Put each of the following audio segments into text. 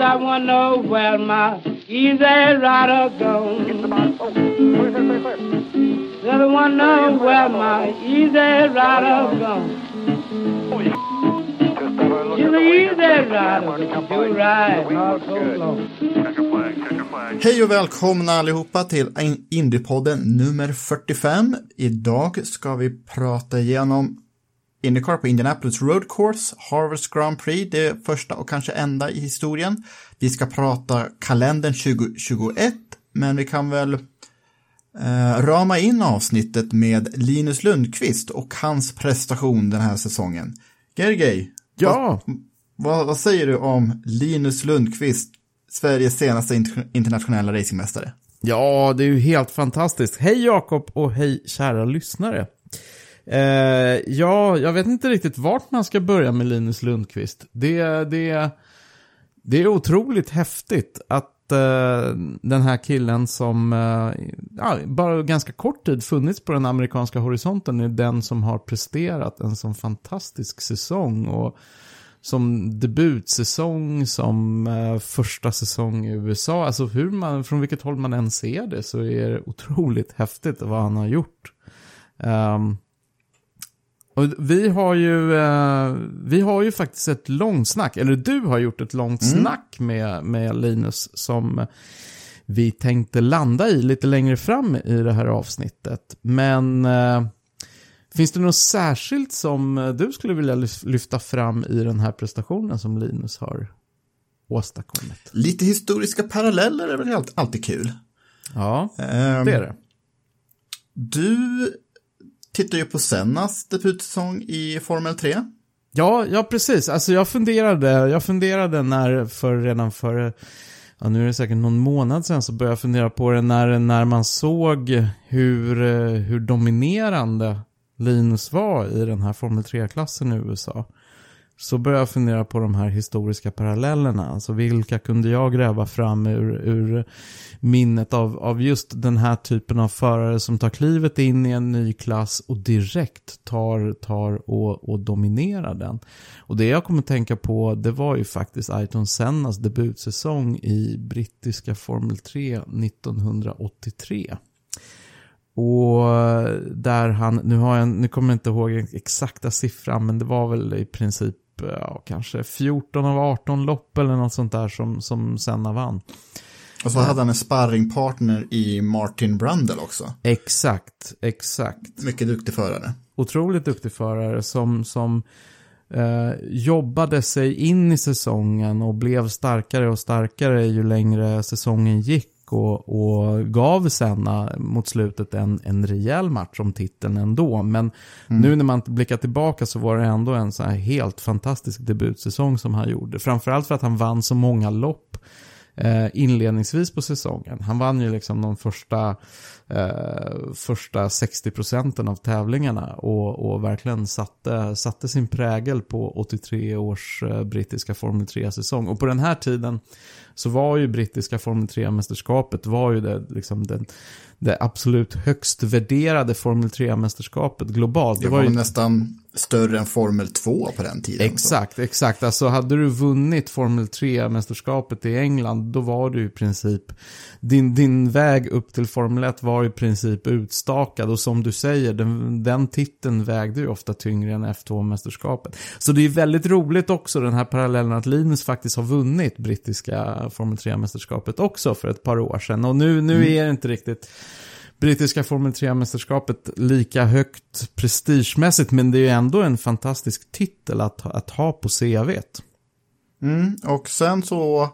Said I know where my easy rider gone. Said I wanna know where my easy rider gone. She's an easy rider, to ride all so long. Hej och välkomna allihopa till Indiepodden nummer 45. Idag ska vi prata igenom Indycar på Indianapolis Road Course, Harvest Grand Prix, det första och kanske enda i historien. Vi ska prata kalendern 2021, men vi kan väl eh, rama in avsnittet med Linus Lundqvist och hans prestation den här säsongen. Gergej, Ja, vad, vad, vad säger du om Linus Lundqvist, Sveriges senaste inter internationella racingmästare? ja, det är ju helt fantastiskt. Hej Jakob och hej kära lyssnare. Eh, ja, jag vet inte riktigt vart man ska börja med Linus Lundqvist. Det, det, det är otroligt häftigt att eh, den här killen som eh, ja, bara ganska kort tid funnits på den amerikanska horisonten är den som har presterat en sån fantastisk säsong. Och som debutsäsong, som eh, första säsong i USA. Alltså hur man, från vilket håll man än ser det så är det otroligt häftigt vad han har gjort. Ehm, och vi har ju, eh, vi har ju faktiskt ett långsnack, eller du har gjort ett långt snack med, med Linus som vi tänkte landa i lite längre fram i det här avsnittet. Men eh, finns det något särskilt som eh, du skulle vilja lyf- lyfta fram i den här prestationen som Linus har åstadkommit? Lite historiska paralleller är väl allt- alltid kul. Ja, Ehm, det är det. Du tittar ju på Sennas debutsäsong i Formel 3. Ja, ja precis. Alltså jag funderade, jag funderade när, för redan för, ja nu är det säkert någon månad sedan så började jag fundera på det när, när man såg hur, eh, hur dominerande Linus var i den här Formel 3-klassen i USA. Så började jag fundera på de här historiska parallellerna. Alltså vilka kunde jag gräva fram ur, ur minnet av, av just den här typen av förare som tar klivet in i en ny klass och direkt tar, tar och, och dominerar den. Och det jag kommer tänka på det var ju faktiskt Ayrton Sennas debutsäsong i brittiska Formel 3 1983. Och där han, nu, har jag, nu kommer jag inte ihåg exakta siffran, men det var väl i princip ja, kanske 14 av 18 lopp eller något sånt där som, som Senna vann. Och så hade han en sparringpartner i Martin Brundle också. Exakt, exakt. Mycket duktig förare. Otroligt duktig förare som, som eh, jobbade sig in i säsongen och blev starkare och starkare ju längre säsongen gick och, och gav Senna mot slutet en, en rejäl match om titeln ändå. Men nu när man blickar tillbaka så var det ändå en så här helt fantastisk debutsäsong som han gjorde. Framförallt för att han vann så många lopp eh, inledningsvis på säsongen. Han vann ju liksom de första, eh, första 60 procenten av tävlingarna och, och verkligen satte, satte sin prägel på 83 års eh, brittiska Formel 3-säsong. Och på den här tiden så var ju brittiska Formel 3-mästerskapet var ju det, liksom den, det absolut högst värderade Formel 3-mästerskapet globalt. Det var, nästan större än Formel 2 på den tiden. Exakt, exakt. Alltså hade du vunnit Formel 3-mästerskapet i England, då var du i princip, din, din väg upp till Formel 1 var i princip utstakad. Och som du säger, den, den titeln vägde ju ofta tyngre än F2-mästerskapet. Så det är väldigt roligt också den här parallellen att Linus faktiskt har vunnit brittiska Formel 3-mästerskapet också för ett par år sedan. Och nu, nu är det inte riktigt brittiska Formel 3-mästerskapet lika högt prestigemässigt, men det är ju ändå en fantastisk titel att, att ha på CVt. Mm, och sen så,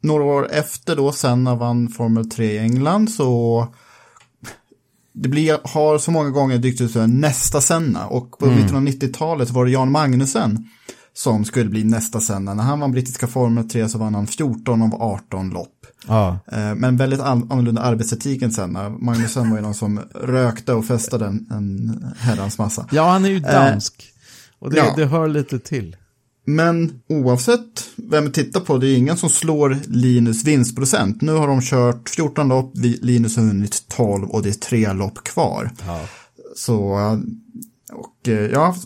några år efter då, Senna vann Formel 3 i England, så det blir, har så många gånger dykt ut nästa Senna och på mm. 1990-talet var det Jan Magnusen som skulle bli nästa Senna. När han vann brittiska Formel 3 så vann han 14 av 18 lopp. Ja. Eh, men väldigt annorlunda arbetsetik än Senna. Magnusen var ju någon som rökte och festade en, en herrans massa. Ja, han är ju dansk. Och det, ja. det hör lite till. Men oavsett vem vi tittar på, det är ingen som slår Linus vinstprocent. Nu har de kört 14 lopp, Linus har vunnit 12 och det är tre lopp kvar. Ja. Så, och ja,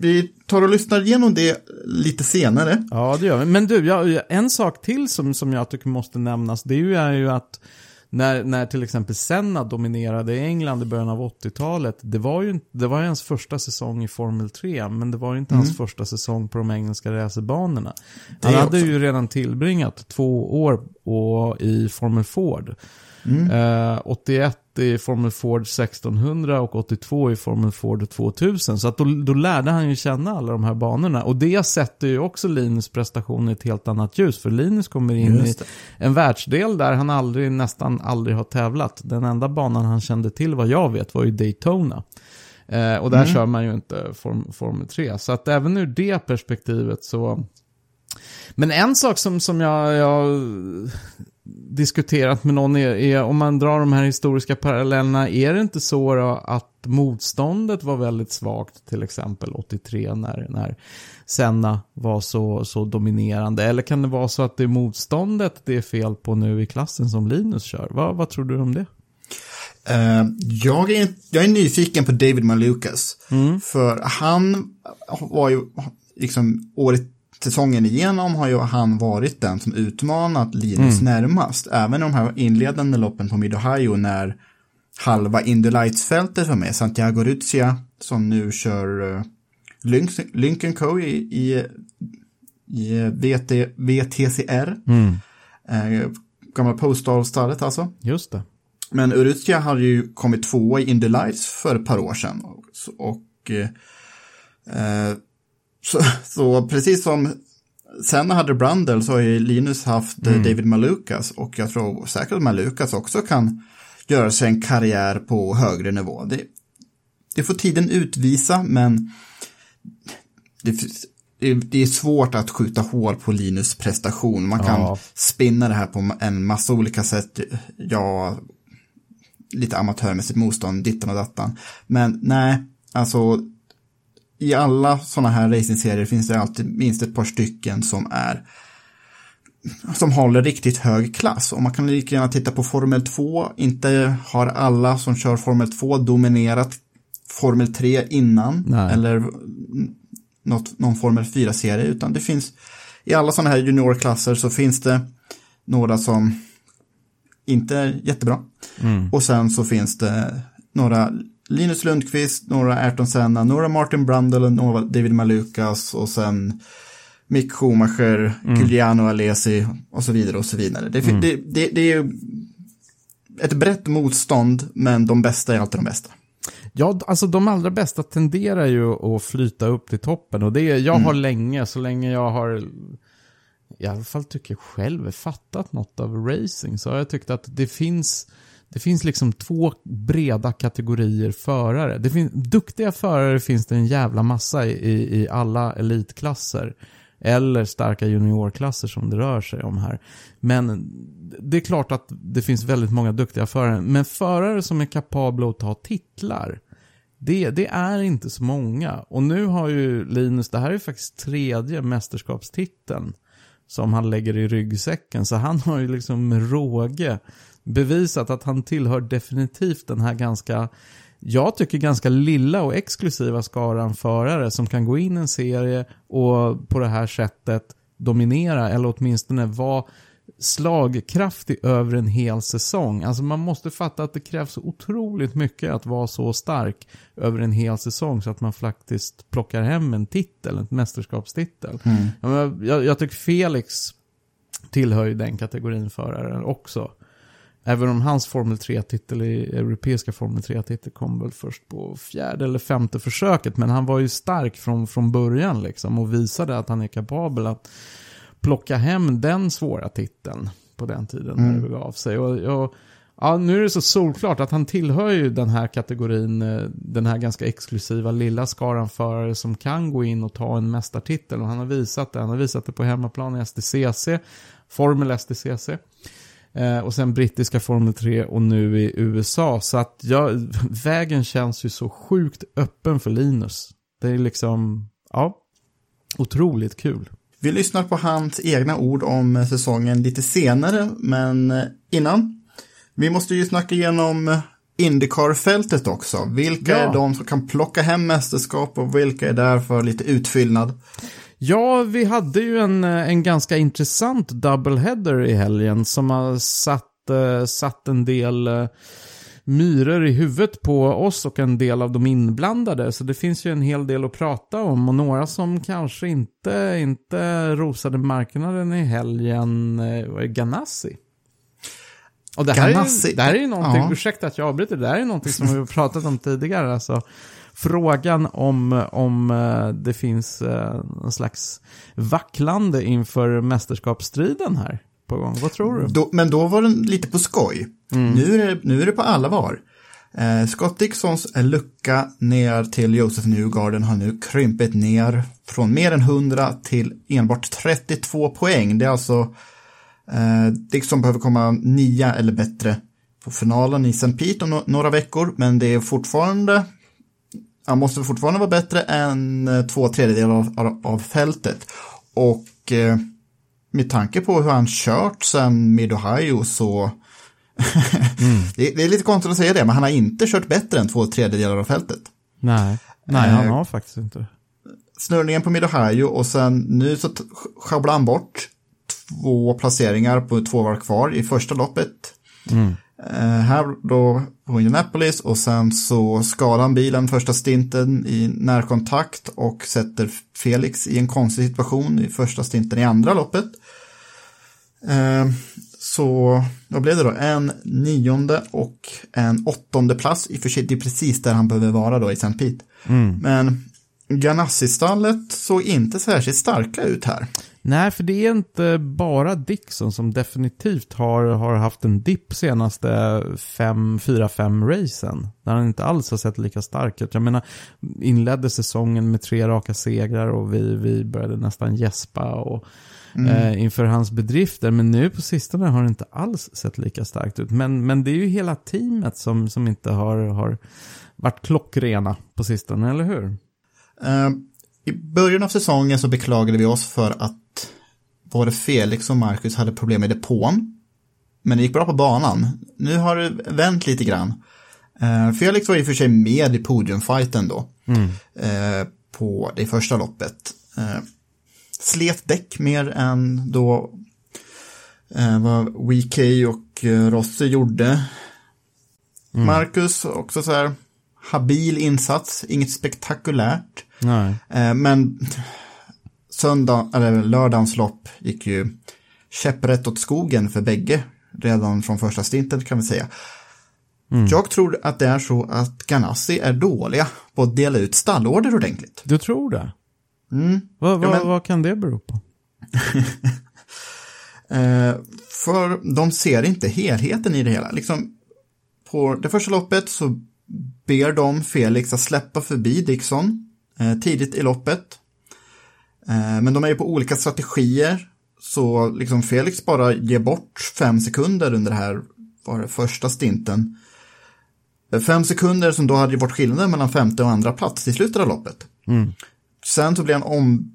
vi tar och lyssnar igenom det lite senare. Ja, det gör vi. Men du, ja, en sak till som, som jag tycker måste nämnas, det är ju, att när, när till exempel Senna dominerade i England i början av 80-talet, det var ju det var ju hans första säsong i Formel 3, men det var ju inte mm. hans första säsong på de engelska racerbanorna. Han hade också. ju redan tillbringat två år och, i Formel Ford. Mm. Eh, 81 i Formel Ford 1600 och 82 i Formel Ford 2000. Så att då, då lärde han ju känna alla de här banorna. Och det sätter ju också Linus prestation i ett helt annat ljus. För Linus kommer in i en världsdel där han aldrig, nästan aldrig har tävlat. Den enda banan han kände till vad jag vet var ju Daytona. Eh, och där mm. kör man ju inte Form, Formel 3. Så att även ur det perspektivet så... Men en sak som, som jag, jag diskuterat med någon är, är, om man drar de här historiska parallellerna, är det inte så då att motståndet var väldigt svagt till exempel 83 när, när Senna var så, så dominerande? Eller kan det vara så att det är motståndet det är fel på nu i klassen som Linus kör? Va, vad tror du om det? Uh, jag, är, jag är nyfiken på David Malukas. Mm. För han var ju liksom året säsongen igenom har ju han varit den som utmanat Linus mm. närmast. Även de här inledande loppen på Mid-Ohio när halva Indy Lights-fältet var med. Santiago Ruzia som nu kör uh, Lincoln Co i, i, i VT, VTCR. Mm. Uh, gamla Postal-stallet alltså. Just det. Men Uruzia hade ju kommit tvåa i Indy Lights för ett par år sedan. Och, och uh, så, så precis som sen hade Brundle så har ju Linus haft eh, mm. David Malukas och jag tror säkert att Malukas också kan göra sig en karriär på högre nivå. Det, det får tiden utvisa men det, det, är svårt att skjuta hål på Linus prestation. Man kan ja. spinna det här på en massa olika sätt. Ja, lite amatörmässigt motstånd, dittan och dattan. Men nej, alltså i alla sådana här racingserier finns det alltid minst ett par stycken som är som håller riktigt hög klass. Och man kan lika gärna titta på Formel 2. Inte har alla som kör Formel 2 dominerat Formel 3 innan. Nej. Eller något, någon Formel 4-serie. Utan det finns i alla sådana här juniorklasser så finns det några som inte är jättebra. Mm. Och sen så finns det några Linus Lundqvist, några Ayrton Senna, några Martin Brundle, några David Malukas och sen Mick Schumacher, mm. Giuliano Alesi och så vidare och så vidare. Det, mm. det, det, det är ju ett brett motstånd, men de bästa är alltid de bästa. Ja, alltså de allra bästa tenderar ju att flyta upp till toppen och det är, jag mm. har länge, så länge jag har i alla fall tycker jag själv fattat något av racing så har jag tyckt att det finns det finns liksom två breda kategorier förare. Det finns, duktiga förare finns det en jävla massa i, i alla elitklasser. Eller starka juniorklasser som det rör sig om här. Men det är klart att det finns väldigt många duktiga förare. Men förare som är kapabla att ta titlar. Det, det är inte så många. Och nu har ju Linus, det här är faktiskt tredje mästerskapstiteln som han lägger i ryggsäcken. Så han har ju liksom med råge bevisat att han tillhör definitivt den här ganska, jag tycker ganska lilla och exklusiva skaran förare som kan gå in i en serie och på det här sättet dominera eller åtminstone vara slagkraftig över en hel säsong. Alltså man måste fatta att det krävs otroligt mycket att vara så stark över en hel säsong så att man faktiskt plockar hem en titel, en mästerskapstitel. Mm. Jag, jag, jag tycker Felix tillhör ju den kategorin förare också. Även om hans Formel 3-titel i europeiska Formel 3-titel kom väl först på fjärde eller femte försöket. Men han var ju stark från, från början liksom och visade att han är kapabel att plocka hem den svåra titeln på den tiden mm. när det begav sig. Och, och, ja, nu är det så solklart att han tillhör ju den här kategorin, eh, den här ganska exklusiva lilla skaran förare som kan gå in och ta en mästartitel. Och han har visat det. Han har visat det på hemmaplan i STCC, Formel STCC. Eh, och sen brittiska Formel 3 och nu i USA. Så att ja, vägen känns ju så sjukt öppen för Linus. Det är liksom, ja, otroligt kul. Vi lyssnar på hans egna ord om säsongen lite senare, men innan. Vi måste ju snacka igenom Indycar-fältet också. Vilka ja. är de som kan plocka hem mästerskap och vilka är där för lite utfyllnad? Ja, vi hade ju en, en ganska intressant doubleheader i helgen som har satt, uh, satt en del uh, myror i huvudet på oss och en del av de inblandade. Så det finns ju en hel del att prata om och några som kanske inte, inte rosade marknaden i helgen uh, var Ganassi. Och det här, Ganassi. Är, det här är ju någonting, ja. ursäkta att jag avbryter, det här är någonting som vi har pratat om tidigare. Alltså frågan om, om eh, det finns en eh, slags vacklande inför mästerskapsstriden här på gång. Vad tror du? Då, men då var den lite på skoj. Mm. Nu, är det, nu är det på allvar. Eh, Scott Dixons lucka ner till Joseph Newgarden har nu krympit ner från mer än 100 till enbart 32 poäng. Det är alltså eh, Dixon behöver komma nia eller bättre på finalen i St. Pete om no några veckor, men det är fortfarande han måste fortfarande vara bättre än eh, två tredjedelar av, av, fältet. Och eh, med tanke på hur han kört sen Mid-Ohio så mm. det, det, är lite konstigt att säga det, men han har inte kört bättre än två tredjedelar av fältet. Nej, Nej han eh, har faktiskt inte. Snurrningen på Mid-Ohio och sen nu så sjabblar han bort två placeringar på två var kvar i första loppet. Mm. Eh, här då på Indianapolis och sen så skadar han bilen första stinten i närkontakt och sätter Felix i en konstig situation i första stinten i andra loppet. Eh, så vad blev det då? En nionde och en åttonde plats. I och för sig, det är precis där han behöver vara då i St. Pete. Mm. Men Ganassi-stallet såg inte särskilt starka ut här. Nej, för det är inte bara Dixon som definitivt har, har haft en dipp senaste fem, fyra, fem racen. Där han inte alls har sett lika stark ut. Jag menar, inledde säsongen med tre raka segrar och vi, vi började nästan gäspa och, mm. eh, inför hans bedrifter. Men nu på sistone har det inte alls sett lika starkt ut. Men, men det är ju hela teamet som, som inte har, har varit klockrena på sistone, eller hur? Uh, I början av säsongen så beklagade vi oss för att både Felix och Marcus hade problem med depån. Men det gick bra på banan. Nu har det vänt lite grann. Uh, Felix var i och för sig med i podiumfighten då. Mm. Uh, på det första loppet. Uh, slet däck mer än då vad WK och Rossi gjorde. Mm. Marcus också så här habil insats, inget spektakulärt. Nej. Men söndag, eller lördagens lopp gick ju käpprätt åt skogen för bägge redan från första stinten kan vi säga. Mm. Jag tror att det är så att Ganassi är dåliga på att dela ut stallorder ordentligt. Du tror det? Mm. Vad, vad, ja, vad kan det bero på? eh, för de ser inte helheten i det hela. Liksom, på det första loppet så ber de Felix att släppa förbi Dixon eh, tidigt i loppet. Eh, men de är ju på olika strategier. Så liksom Felix bara ger bort fem sekunder under det här var det första stinten. Eh, fem sekunder som då hade varit skillnaden mellan femte och andra plats i slutet av loppet. Mm. Sen så blir han om,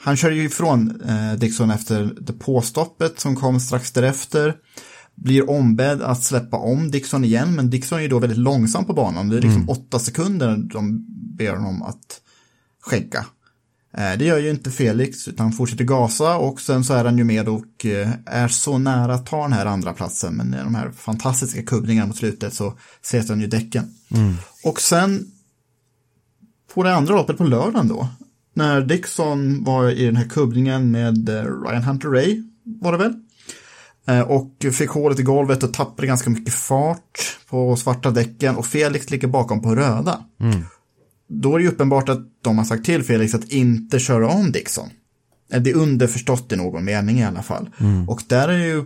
han kör ju ifrån eh, Dixon efter det påstoppet som kom strax därefter. Blir ombedd att släppa om Dixon igen, men Dixon är ju då väldigt långsam på banan. Det är liksom mm. åtta sekunder de ber honom att skänka. Eh, det gör ju inte Felix utan fortsätter gasa och sen så är han ju med och eh, är så nära att ta den här andra platsen men de här fantastiska kubbningarna mot slutet så sätter han ju däcken. Mm. Och sen på det andra loppet på lördagen då när Dixon var i den här kubbningen med eh, Ryan Hunter Ray var det väl? Och fick hålet i golvet och tappade ganska mycket fart på svarta däcken och Felix ligger bakom på röda. Mm. Då är det ju uppenbart att de har sagt till Felix att inte köra om Dixon. Det är underförstått i någon mening i alla fall. Mm. Och där är ju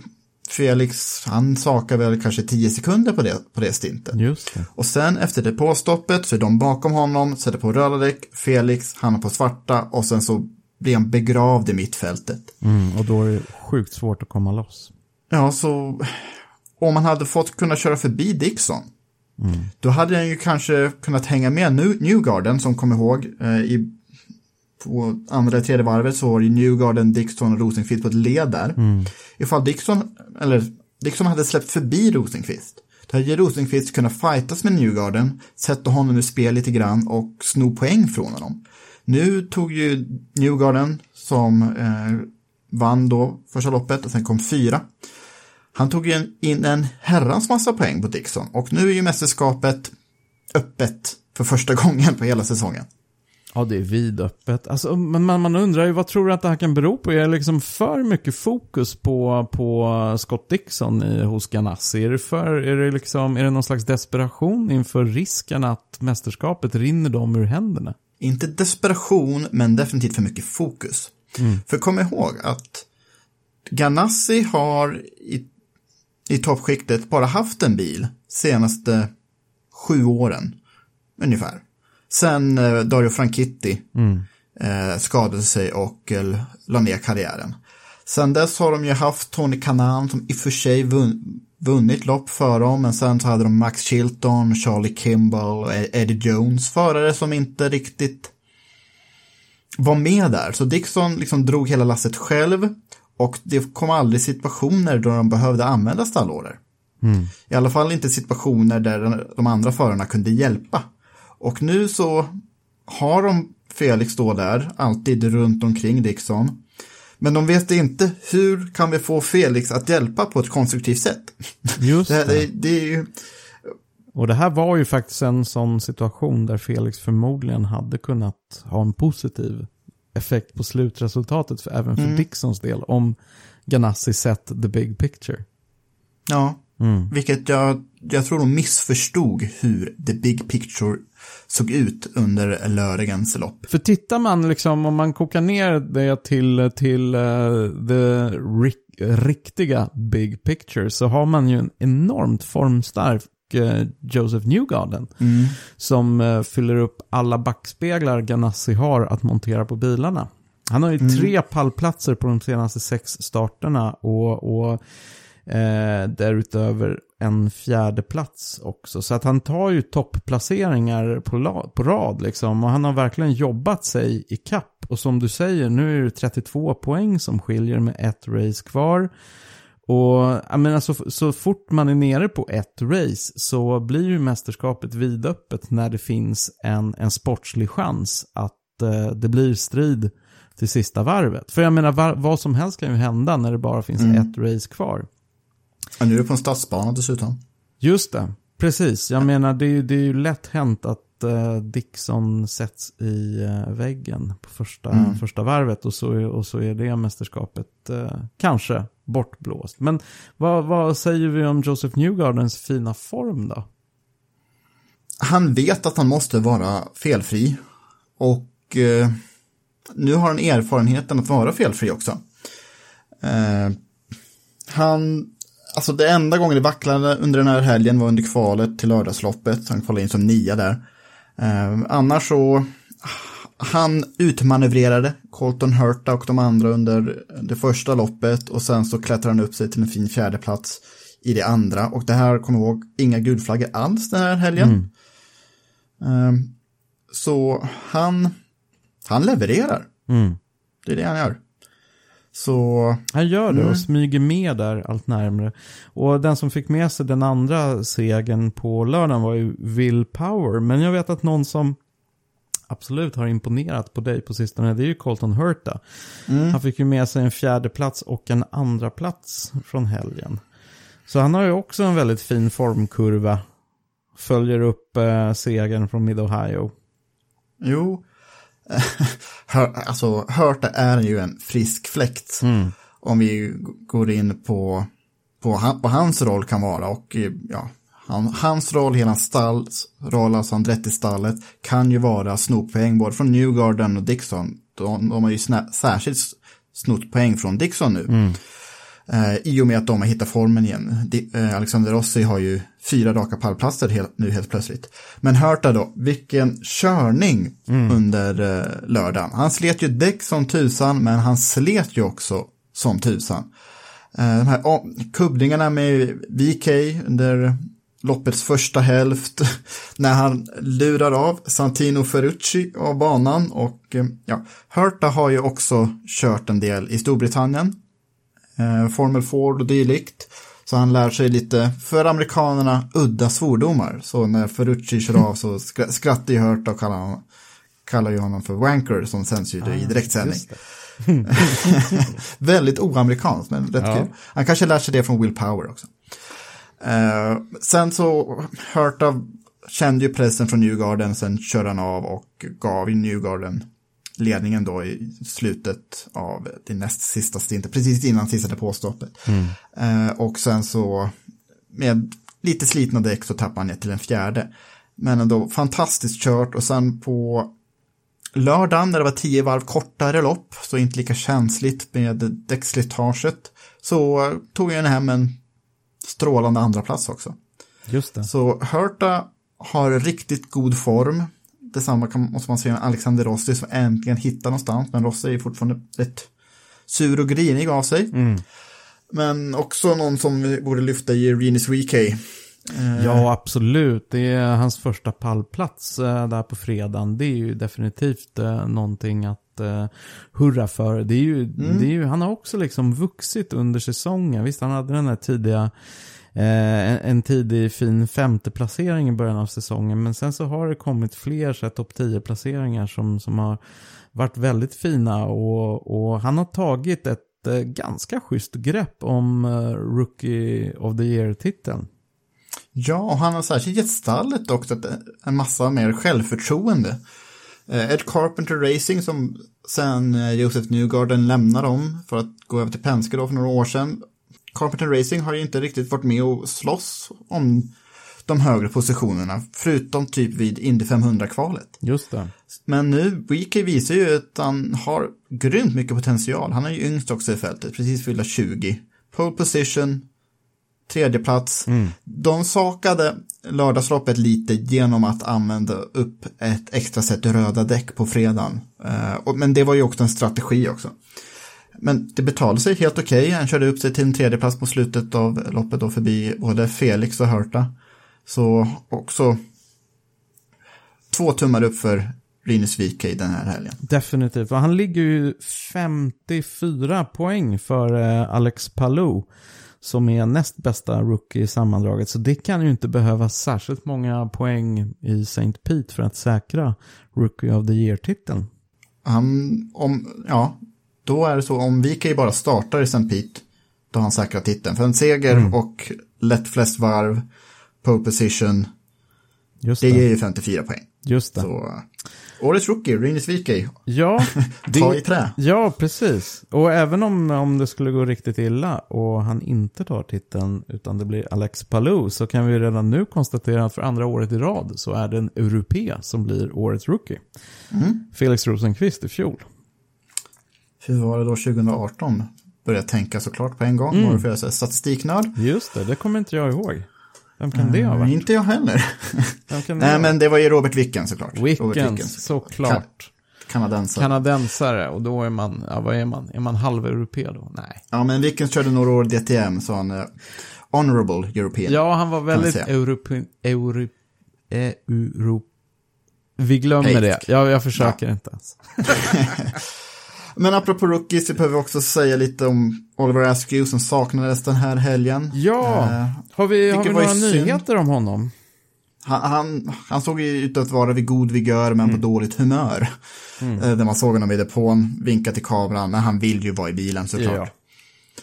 Felix, han sakar väl kanske tio sekunder på det, på det stinten. Just det. Och sen efter det påstoppet så är de bakom honom, sätter på röda däck, Felix, han är på svarta och sen så blir han begravd i mittfältet. Mm, och då är det sjukt svårt att komma loss. Ja, så om man hade fått kunna köra förbi Dixon, mm. då hade han ju kanske kunnat hänga med Newgarden som kom ihåg eh, i på andra tredje varvet så var det Newgarden, Dixon och Rosenqvist på ett led där. Mm. Ifall Dixon, eller Dixon hade släppt förbi Rosenqvist, då hade Rosenqvist kunnat fightas med Newgarden, sätta honom ur spel lite grann och sno poäng från honom. Nu tog ju Newgarden, som eh, vann då första loppet och sen kom fyra. Han tog ju in en herrans massa poäng på Dixon och nu är ju mästerskapet öppet för första gången på hela säsongen. Ja, det är vidöppet. Alltså, men man, man undrar ju, vad tror du att det här kan bero på? Är det liksom för mycket fokus på, på Scott Dixon i, hos Ganassi? Är det, för, är, det liksom, är det någon slags desperation inför risken att mästerskapet rinner dem ur händerna? Inte desperation, men definitivt för mycket fokus. Mm. För kom ihåg att Ganassi har i, i toppskiktet bara haft en bil senaste sju åren, ungefär. Sen eh, Dario Franchitti mm. eh, skadade sig och eh, la ner karriären. Sen dess har de ju haft Tony Kanan som i och för sig vunn, vunnit lopp för dem, men sen så hade de Max Chilton, Charlie Kimball och Eddie Jones, förare som inte riktigt var med där. Så Dixon liksom drog hela lasset själv och det kom aldrig situationer då de behövde använda stallorder. Mm. I alla fall inte situationer där de andra förarna kunde hjälpa. Och nu så har de Felix då där, alltid runt omkring Dixon. Men de vet inte hur kan vi få Felix att hjälpa på ett konstruktivt sätt. Just det. det, det är ju... Och det här var ju faktiskt en sån situation där Felix förmodligen hade kunnat ha en positiv effekt på slutresultatet, för, även för mm. Dixons del, om Ganassi sett the big picture. Ja, mm. vilket jag, jag tror de missförstod hur the big picture såg ut under lördagens lopp. För tittar man liksom, om man kokar ner det till, till uh, the riktiga big picture så har man ju en enormt formstark Joseph Newgarden. Mm. Som uh, fyller upp alla backspeglar Ganassi har att montera på bilarna. Han har ju mm. tre pallplatser på de senaste sex starterna och, och eh, därutöver en fjärde plats också. Så att han tar ju topplaceringar på, på rad liksom. Och han har verkligen jobbat sig i kapp. Och som du säger, nu är det 32 poäng som skiljer med ett race kvar. Och jag menar, så, så fort man är nere på ett race så blir ju mästerskapet vidöppet när det finns en, en sportslig chans att eh, det blir strid till sista varvet. För jag menar, var, vad som helst kan ju hända när det bara finns mm. ett race kvar. Och nu är det på en stadsbana dessutom. Just det, precis. Jag menar det är ju, det är ju lätt hänt att uh, Dixon sätts i uh, väggen på första, mm. första varvet och så, och så är det mästerskapet uh, kanske bortblåst. Men vad, vad säger vi om Joseph Newgardens fina form då? Han vet att han måste vara felfri och nu har han erfarenheten att vara felfri också. han Alltså det enda gången det vacklade under den här helgen var under kvalet till lördagsloppet. Han kvalade in som nia där. Eh, annars så, han utmanövrerade Colton Hurta och de andra under det första loppet och sen så klättrar han upp sig till en fin fjärdeplats i det andra. Och det här, kom ihåg, inga gulflaggor alls den här helgen. Mm. Eh, så han, han levererar. Mm. Det är det han gör. Så... Han gör det mm. och smyger med där allt närmre. Och den som fick med sig den andra segern på lördagen var ju Will Power. Men jag vet att någon som absolut har imponerat på dig på sistone, det är ju Colton Hurta. Mm. Han fick ju med sig en fjärde plats och en andra plats från helgen. Så han har ju också en väldigt fin formkurva. Följer upp eh, segern från Mid-Ohio. Jo, alltså Hörta är ju en frisk fläkt. Mm. Om vi går in på på han, vad hans roll kan vara och eh, ja, han, hans roll, hela stalls roll, alltså Andretti-stallet, kan ju vara snoppoäng både från Newgarden och Dixon. De, de har ju särskilt snott poäng från Dixon nu. Mm. Eh, I och med att de har hittat formen igen. De, eh, Alexander Rossi har ju fyra raka pallplatser helt, nu helt plötsligt. Men Hörta då, vilken körning mm. under eh, lördagen. Han slet ju däck som tusan, men han slet ju också som tusan. Eh, de här oh, kubblingarna med VK under loppets första hälft när han lurar av Santino Ferrucci av banan och eh, ja, Hurta har ju också kört en del i Storbritannien, eh, Formel Ford och dylikt. Så han lär sig lite, för amerikanerna, udda svordomar. Så när Ferrucci kör av så skrattar ju Hurta och kallar, honom, kallar ju honom för wanker som sänds ju ah, i direktsändning. Väldigt oamerikanskt men rätt ja. kul. Han kanske lär sig det från Will Power också. Eh, sen så Hurta kände ju pressen från Newgarden, sen körde han av och gav Newgarden ledningen då i slutet av det näst sista stintet, precis innan sista depåstoppet. Mm. Eh, och sen så med lite slitna däck så tappade han ner till en fjärde. Men ändå fantastiskt kört och sen på lördagen när det var tio varv kortare lopp, så inte lika känsligt med däckslitaget, så tog jag hem en strålande andra plats också. Just det. Så Hurta har riktigt god form. Detsamma kan, måste man säga om Alexander Rossi som äntligen hittar någonstans, men Rossi är fortfarande rätt sur och grinig av sig. Mm. Men också någon som vi borde lyfta i Renis Weekay. Eh, ja, absolut. Det är hans första pallplats eh, där på fredagen. Det är ju definitivt eh, någonting att hurra för. Det är ju, mm. det är ju, han har också liksom vuxit under säsongen. Visst, han hade den här tidiga Eh, en, en tidig fin femteplacering i början av säsongen. Men sen så har det kommit fler topp 10 placeringar som, som har varit väldigt fina. Och, och han har tagit ett eh, ganska schysst grepp om eh, Rookie of the Year-titeln. Ja, och han har särskilt gett stallet också en massa mer självförtroende. Ed Carpenter Racing som sen Joseph Newgarden lämnar dem för att gå över till Penske då för några år sedan. Carpenter Racing har ju inte riktigt varit med och slåss om de högre positionerna, förutom typ vid Indy 500-kvalet. Just det. Men nu, Weekey visar ju att han har grymt mycket potential. Han är ju yngst också i fältet, precis fyllda 20. Pole position, tredje plats. Mm. De sakade lördagsloppet lite genom att använda upp ett extra set röda däck på fredagen. Uh, men det var ju också en strategi också. Men det betalade sig helt okej. Okay. Han körde upp sig till en tredje plats på slutet av loppet och förbi både Felix och Hörta. Så också två tummar upp för Rinus VK den här helgen. Definitivt, och han ligger ju 54 poäng för eh, Alex Palou som är näst bästa rookie i sammandraget. Så det kan ju inte behöva särskilt många poäng i St. Pete för att säkra Rookie of the Year-titeln. Han, om, ja, då är det så, om VK bara startar i St. Pete, då har han säkrat titeln. För en seger mm. och lätt flest varv, pole position, Just det. det ger ju 54 poäng. Just det. Så, årets rookie, Rinus Wikey. Ja, Ta i trä. Ja, precis. Och även om, om det skulle gå riktigt illa och han inte tar titeln utan det blir Alex Palou så kan vi redan nu konstatera att för andra året i rad så är det en europé som blir årets rookie. Mm. Felix Rosenqvist i fjol. Hur var det då 2018? Började tänka såklart på en gång. Mm. Var det för jag är statistiknörd? Just det, det kommer inte jag ihåg. Vem kan det ha varit? Inte jag heller. Nej, men det var ju Robert Wickens såklart. Wickens, Wickens såklart. kanadensare. Kanadensare, och då är man, ja vad är man? Är man halveuropé då? Nej. Ja, men Wickens körde några år DTM, så han är uh, honorable European. Ja, han var väldigt europe, euro, euro, vi glömmer Hate. det. Ja, jag försöker ja. inte ens. Men apropå rookies, så behöver vi också säga lite om Oliver Askew som saknades den här helgen. Ja, uh, har vi, har vi några nyheter om honom? Han, han, han, såg ju ut att vara vid god vigör men mm. på dåligt humör. Mm. Uh, där man såg honom i depån, vinka till kameran, men han vill ju vara i bilen såklart. Ja.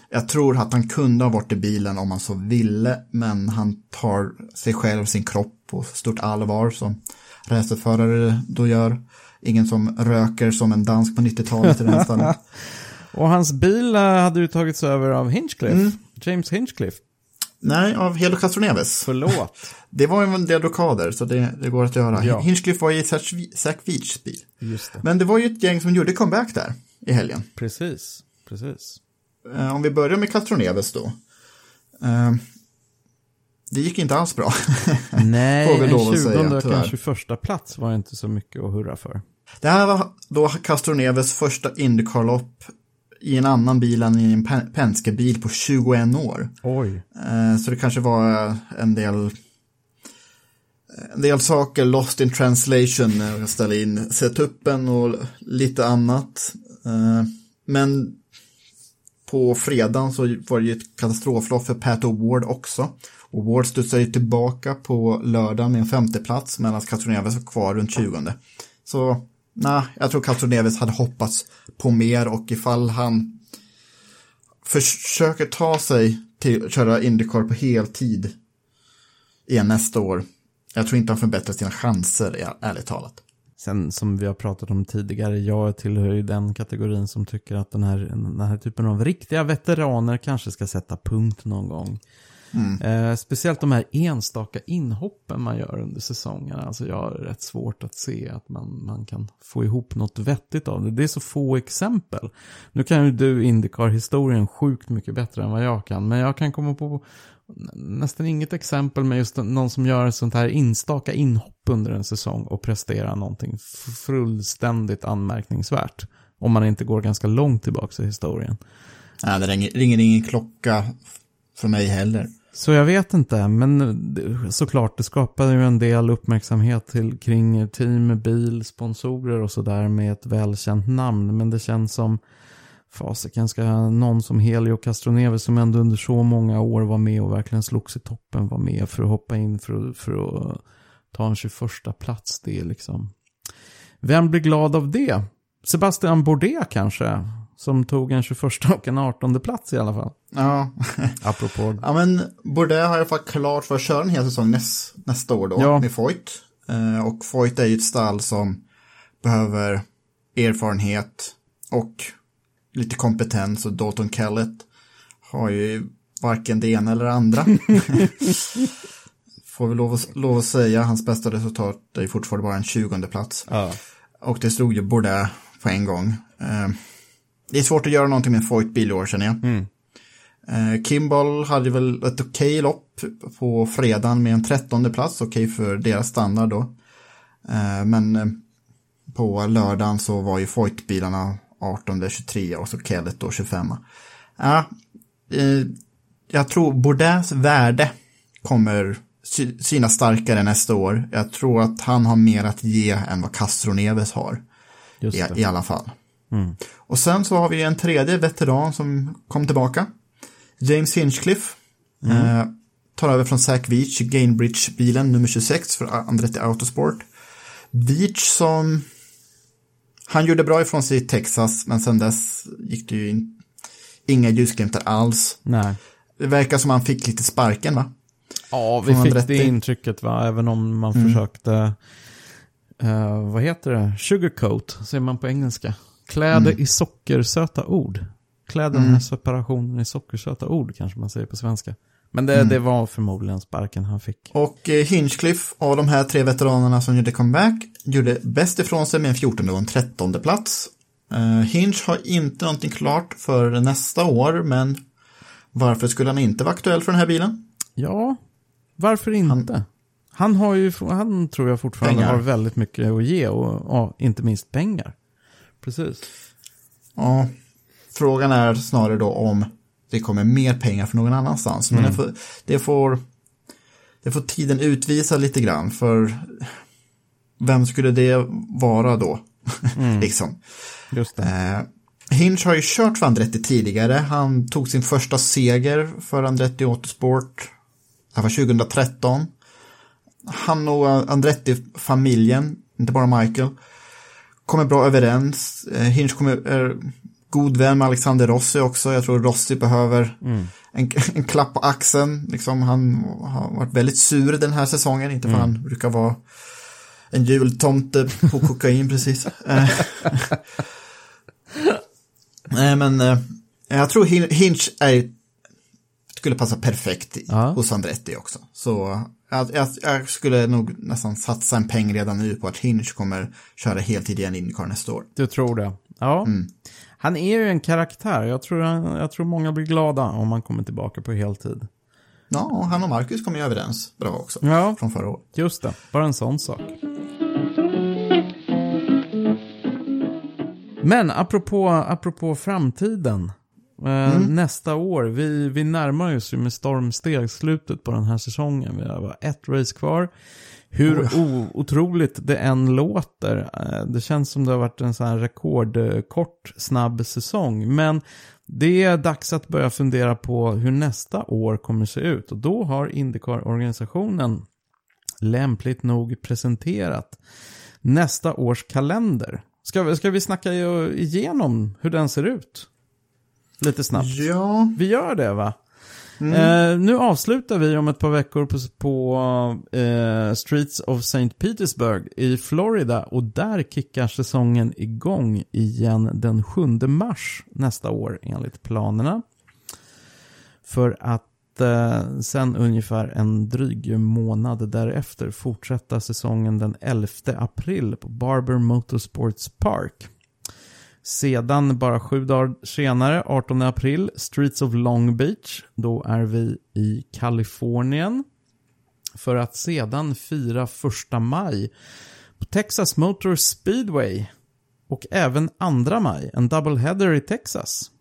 Jag tror att han kunde ha varit i bilen om han så ville, men han tar sig själv, sin kropp på stort allvar som racerförare då gör. Ingen som röker som en dansk på 90-talet i här stället. Och hans bil eh, hade ju tagits över av Hinchcliffe. Mm. James Hinchcliffe. Nej, av Helo Castroneves. Förlåt. Det var en del rockader, så det, det går att göra. Ja. Hinchcliffe var i Zach Veachs bil. Just det. Men det var ju ett gäng som gjorde comeback där i helgen. Precis. Precis. Eh, om vi börjar med Castroneves då. Eh, det gick inte alls bra. Nej, en lov att 20 säga, och kanske första plats var inte så mycket att hurra för. Det här var då Castroneves första Indycar-lopp i en annan bil än i en Pen- Penske-bil på 21 år. Oj. Eh, Så det kanske var en del en del saker lost in translation när jag ställde in setupen och lite annat. Eh, Men på fredagen så var det ju ett katastroflopp för Pat O'Ward också. Och Ward studsade ju tillbaka på lördagen med en femteplats medan Castroneves var kvar runt 20. Så nej, jag tror Castroneves hade hoppats på mer och ifall han försöker ta sig till att köra Indycar på heltid igen nästa år. Jag tror inte han förbättrar sina chanser, ärligt talat. Sen som vi har pratat om tidigare, jag tillhör ju den kategorin som tycker att den här, den här typen av riktiga veteraner kanske ska sätta punkt någon gång. Eh, speciellt de här enstaka inhoppen man gör under säsongerna. Alltså jag har rätt svårt att se att man, man kan få ihop något vettigt av det. Det är så få exempel. Nu kan ju du Indycar-historien sjukt mycket bättre än vad jag kan. Men jag kan komma på nästan inget exempel med just någon som gör ett sånt här enstaka inhopp under en säsong och presterar någonting fullständigt anmärkningsvärt. Om man inte går ganska långt tillbaka i historien. Nej, det ringer, ringer ingen klocka för mig heller. Så jag vet inte, men såklart det skapade ju en del uppmärksamhet till, kring team, bil, sponsorer och sådär med ett välkänt namn. Men det känns som fasiken ska någon som Helio Castroneves som ändå under så många år var med och verkligen slogs i toppen var med för att hoppa in för, att- för att ta en 21 plats. Det är liksom... Vem blir glad av det? Sebastian Bourdais kanske? Som tog en 21 och en 18 plats i alla fall. Ja, Apropå ja men Bourdais har i alla fall klart för att köra en hel säsong näs, nästa år då Ja. med Foyt. Eh, och Foyt är ju ett stall som behöver erfarenhet och lite kompetens och Dalton Kellett har ju varken det ena eller det andra. Får vi lov att, lov att säga, hans bästa resultat är fortfarande bara en 20 plats. Ja. Och det slog ju Bourdais på en gång. Eh, det är svårt att göra någonting med en Foyt-bil i år känner jag. Eh, Kimball hade väl ett okej lopp på fredagen med en trettonde plats, okej för deras standard då. Eh, men eh, på lördagen så var ju Foyt-bilarna 18, 23 och så Kellet då 25. Ja, jag tror Bourdais värde kommer synas starkare nästa år. Jag tror att han har mer att ge än vad Castro Neves har. I. I alla fall. Och sen så har vi en tredje veteran som kom tillbaka. James Hinchcliffe. Eh, tar över från Zach Veach, Gainbridge-bilen nummer 26 för Andretti Autosport. Veach som... Han gjorde bra ifrån sig i Texas, men sen dess gick det ju in, inga ljusglimtar alls. Nej. Det verkar som han fick lite sparken, va? Ja, vi Från fick Andretti. det intrycket va, även om man försökte, eh, vad heter det, sugarcoat, säger man på engelska. Kläder i sockersöta ord. Kläder med separationen i sockersöta ord kanske man säger på svenska. Men det, det var förmodligen sparken han fick. Och eh, Hinchcliffe av de här tre veteranerna som gjorde comeback gjorde bäst ifrån sig med en 14 och en 13 plats. Eh, Hinch har inte någonting klart för nästa år, men varför skulle han inte vara aktuell för den här bilen? Ja, varför inte? Han, har ju, han tror jag fortfarande Pengar. har väldigt mycket att ge och ja, inte minst pengar. Precis. Ja, frågan är snarare då om det kommer mer pengar från någon annanstans. Men det, får, det, får, det får tiden utvisa lite grann, för vem skulle det vara då? liksom. Just det. Eh, Hinch har ju kört för Andretti tidigare. Han tog sin första seger för Andretti Autosport. Det var 2013. Han och Andretti-familjen, inte bara Michael, kommer bra överens. Eh, Hinch kommer, är god vän med Alexander Rossi också. Jag tror Rossi behöver en, en klapp på axeln. Liksom, han har varit väldigt sur den här säsongen, inte för han brukar vara en jultomte på kokain precis. Eh, Nej, men eh, jag tror Hin- Hinch är, skulle passa perfekt i, hos Andretti också. Så jag, jag, jag skulle nog nästan satsa en peng redan nu på att Hinch kommer köra heltid igen i Indycar nästa år. Du tror det? Ja. Han är ju en karaktär. Jag tror, jag tror många blir glada om han kommer tillbaka på heltid. Ja, och han och Marcus kommer ju överens bra också. Ja. Från förra året. Just det, bara en sån sak. Men apropå, apropå framtiden. Eh, Nästa år, vi, vi närmar oss ju med stormsteg slutet på den här säsongen. Vi har bara ett race kvar. Hur o, otroligt det än låter. eh, det känns som det har varit en sån här rekordkort, snabb säsong. Men det är dags att börja fundera på hur nästa år kommer se ut. Och då har Indycar-organisationen lämpligt nog presenterat nästa års kalender. Ska vi, ska vi snacka igenom hur den ser ut? Lite snabbt. Ja, Vi gör det va? Eh, nu avslutar vi om ett par veckor på, på eh, Streets of St. Petersburg i Florida och där kickar säsongen igång igen den 7 mars nästa år enligt planerna. För att eh, sen ungefär en dryg månad därefter fortsätta säsongen den 11 april på Barber Motorsports Park. Sedan bara sju dagar senare, 18 april, Streets of Long Beach. Då är vi i Kalifornien. För att sedan fira första maj på Texas Motor Speedway. Och även 2 maj, en doubleheader i Texas.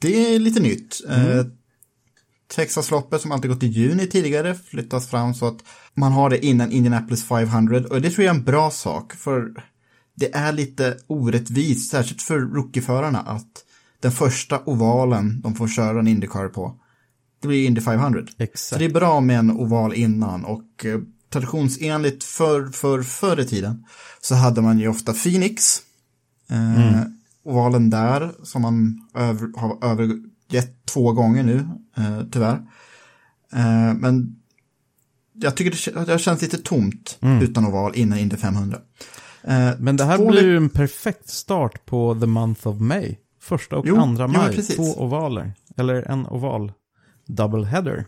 det är lite nytt. Eh, Texasloppet som alltid gått i juni tidigare flyttas fram så att man har det innan Indianapolis 500 och det tror jag är en bra sak för det är lite orättvist, särskilt för rookieförarna att den första ovalen de får köra en Indycar på, det blir Indy 500. Så Exakt. det är bra med en oval innan och eh, traditionsenligt för, för förr i tiden så hade man ju ofta Phoenix, eh, ovalen där som man över, har övergett två gånger nu, eh, tyvärr. Eh, men jag tycker det, det känns lite tomt utan oval innan Indy 500. Eh, Men det här två blir ju en perfekt start på the month of May. Första och Jo, andra jo, maj, precis. två ovaler. Eller en oval doubleheader.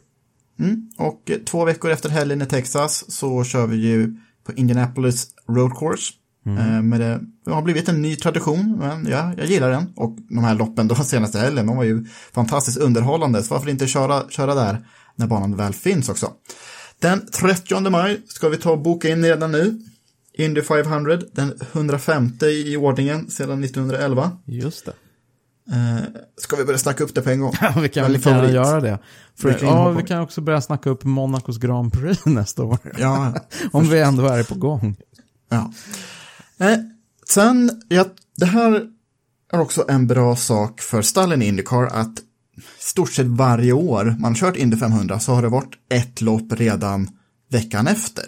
Mm. Och eh, två veckor efter helgen i Texas så kör vi ju på Indianapolis Road Course. Eh, men det, det har blivit en ny tradition, men ja, jag gillar den. Och de här loppen då senaste helgen, de var ju fantastiskt underhållande. Så varför inte köra, köra där när banan väl finns också. Den 30 maj ska vi ta och boka in redan nu. Indy 500, den 105 i ordningen sedan 1911. Just det. Eh, ska vi börja snacka upp det på en gång? Ja, vi kan, vi Väldigt kan favorit. göra det. För, ja, vi kan också börja snacka upp Monacos Grand Prix nästa år. Ja, Om vi ändå är på gång. Ja. Eh, sen, ja, det här är också en bra sak för stallen i Indycar att stort sett varje år man kört Indy 500 så har det varit ett lopp redan veckan efter.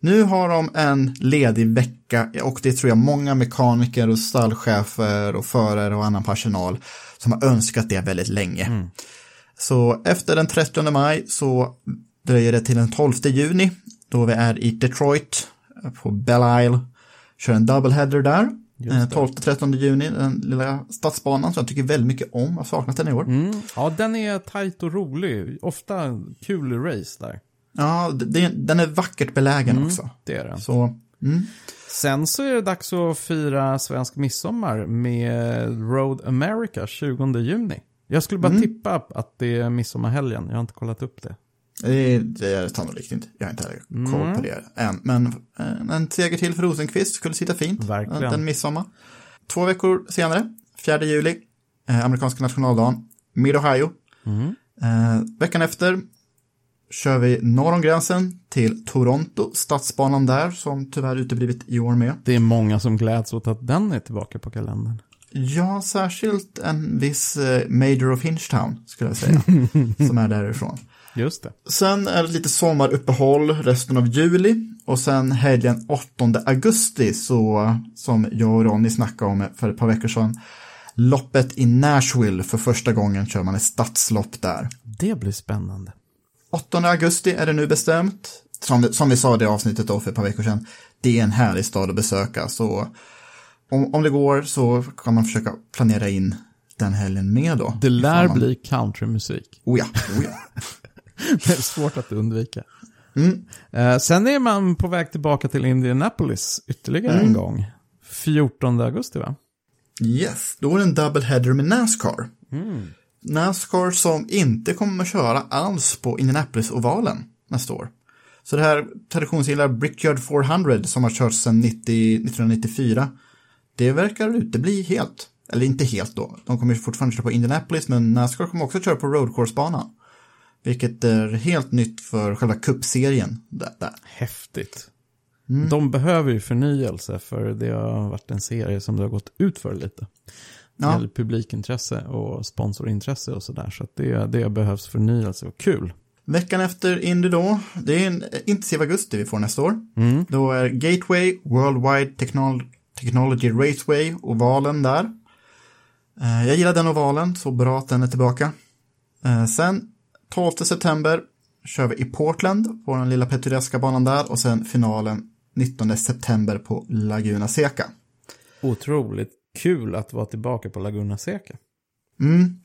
Nu har de en ledig vecka och det tror jag många mekaniker och stallchefer och förare och annan personal som har önskat det väldigt länge. Så efter den 30 maj så dröjer det till den 12 juni då vi är i Detroit eh, på Belle Isle. Kör en doubleheader där. Eh, 12-13 juni, den lilla stadsbanan som jag tycker väldigt mycket om. Jag har saknat den i år. Mm. Ja, den är tajt och rolig. Ofta kul race där. Ja, det, den är vackert belägen också. Det är den. Så, mm. Sen så är det dags att fira svensk midsommar med Road America 20 juni. Jag skulle bara tippa att det är midsommarhelgen. Jag har inte kollat upp det. Det, det är sannolikt inte. Jag har inte heller koll på det än. Men eh, en seger till för Rosenqvist skulle sitta fint. Verkligen. Den midsommar. Två veckor senare, 4 juli, eh, amerikanska nationaldagen, Mid-Ohio. Eh, veckan efter kör vi norr om gränsen till Toronto, stadsbanan där som tyvärr uteblivit i år med. Det är många som gläds åt att den är tillbaka på kalendern. Ja, särskilt en viss eh, Major of Hinchtown skulle jag säga, som är därifrån. Just det. Sen är det lite sommaruppehåll resten av juli och sen helgen 8 augusti så som jag och Ronny snackade om för ett par veckor sedan. Loppet i Nashville för första gången kör man ett stadslopp där. Det blir spännande. 8 augusti är det nu bestämt. Som som vi sa i det avsnittet då för ett par veckor sedan. Det är en härlig stad att besöka så om, om det går så kan man försöka planera in den helgen med då. Det lär man... bli countrymusik. Oh ja, oh ja. det är svårt att undvika. Mm. Eh, sen är man på väg tillbaka till Indianapolis ytterligare mm. en gång. 14 augusti va? Yes, då är det en double header med Nascar. Mm. Nascar som inte kommer att köra alls på Indianapolis-ovalen nästa år. Så det här traditionsgilla Brickyard 400 som har körts sedan 90, 1994, det verkar utebli helt. Eller inte helt då. De kommer fortfarande köra på Indianapolis, men Nascar kommer också köra på Road Course-banan. Vilket är helt nytt för själva cupserien. Häftigt. Mm. De behöver ju förnyelse för det har varit en serie som det har gått ut för lite. Ja. Gäller publikintresse och sponsorintresse och sådär. Så, så det, det behövs förnyelse och kul. Veckan efter Indy då, det är en intensiv augusti vi får nästa år. Mm. Då är Gateway, Worldwide Technol Technology Raceway, ovalen där. Eh, jag gillar den ovalen, så bra att den är tillbaka. Eh, sen 12 september kör vi i Portland på den lilla Petureska banan där och sen finalen 19 september på Laguna Seca. Otroligt kul att vara tillbaka på Laguna Seca. Mm.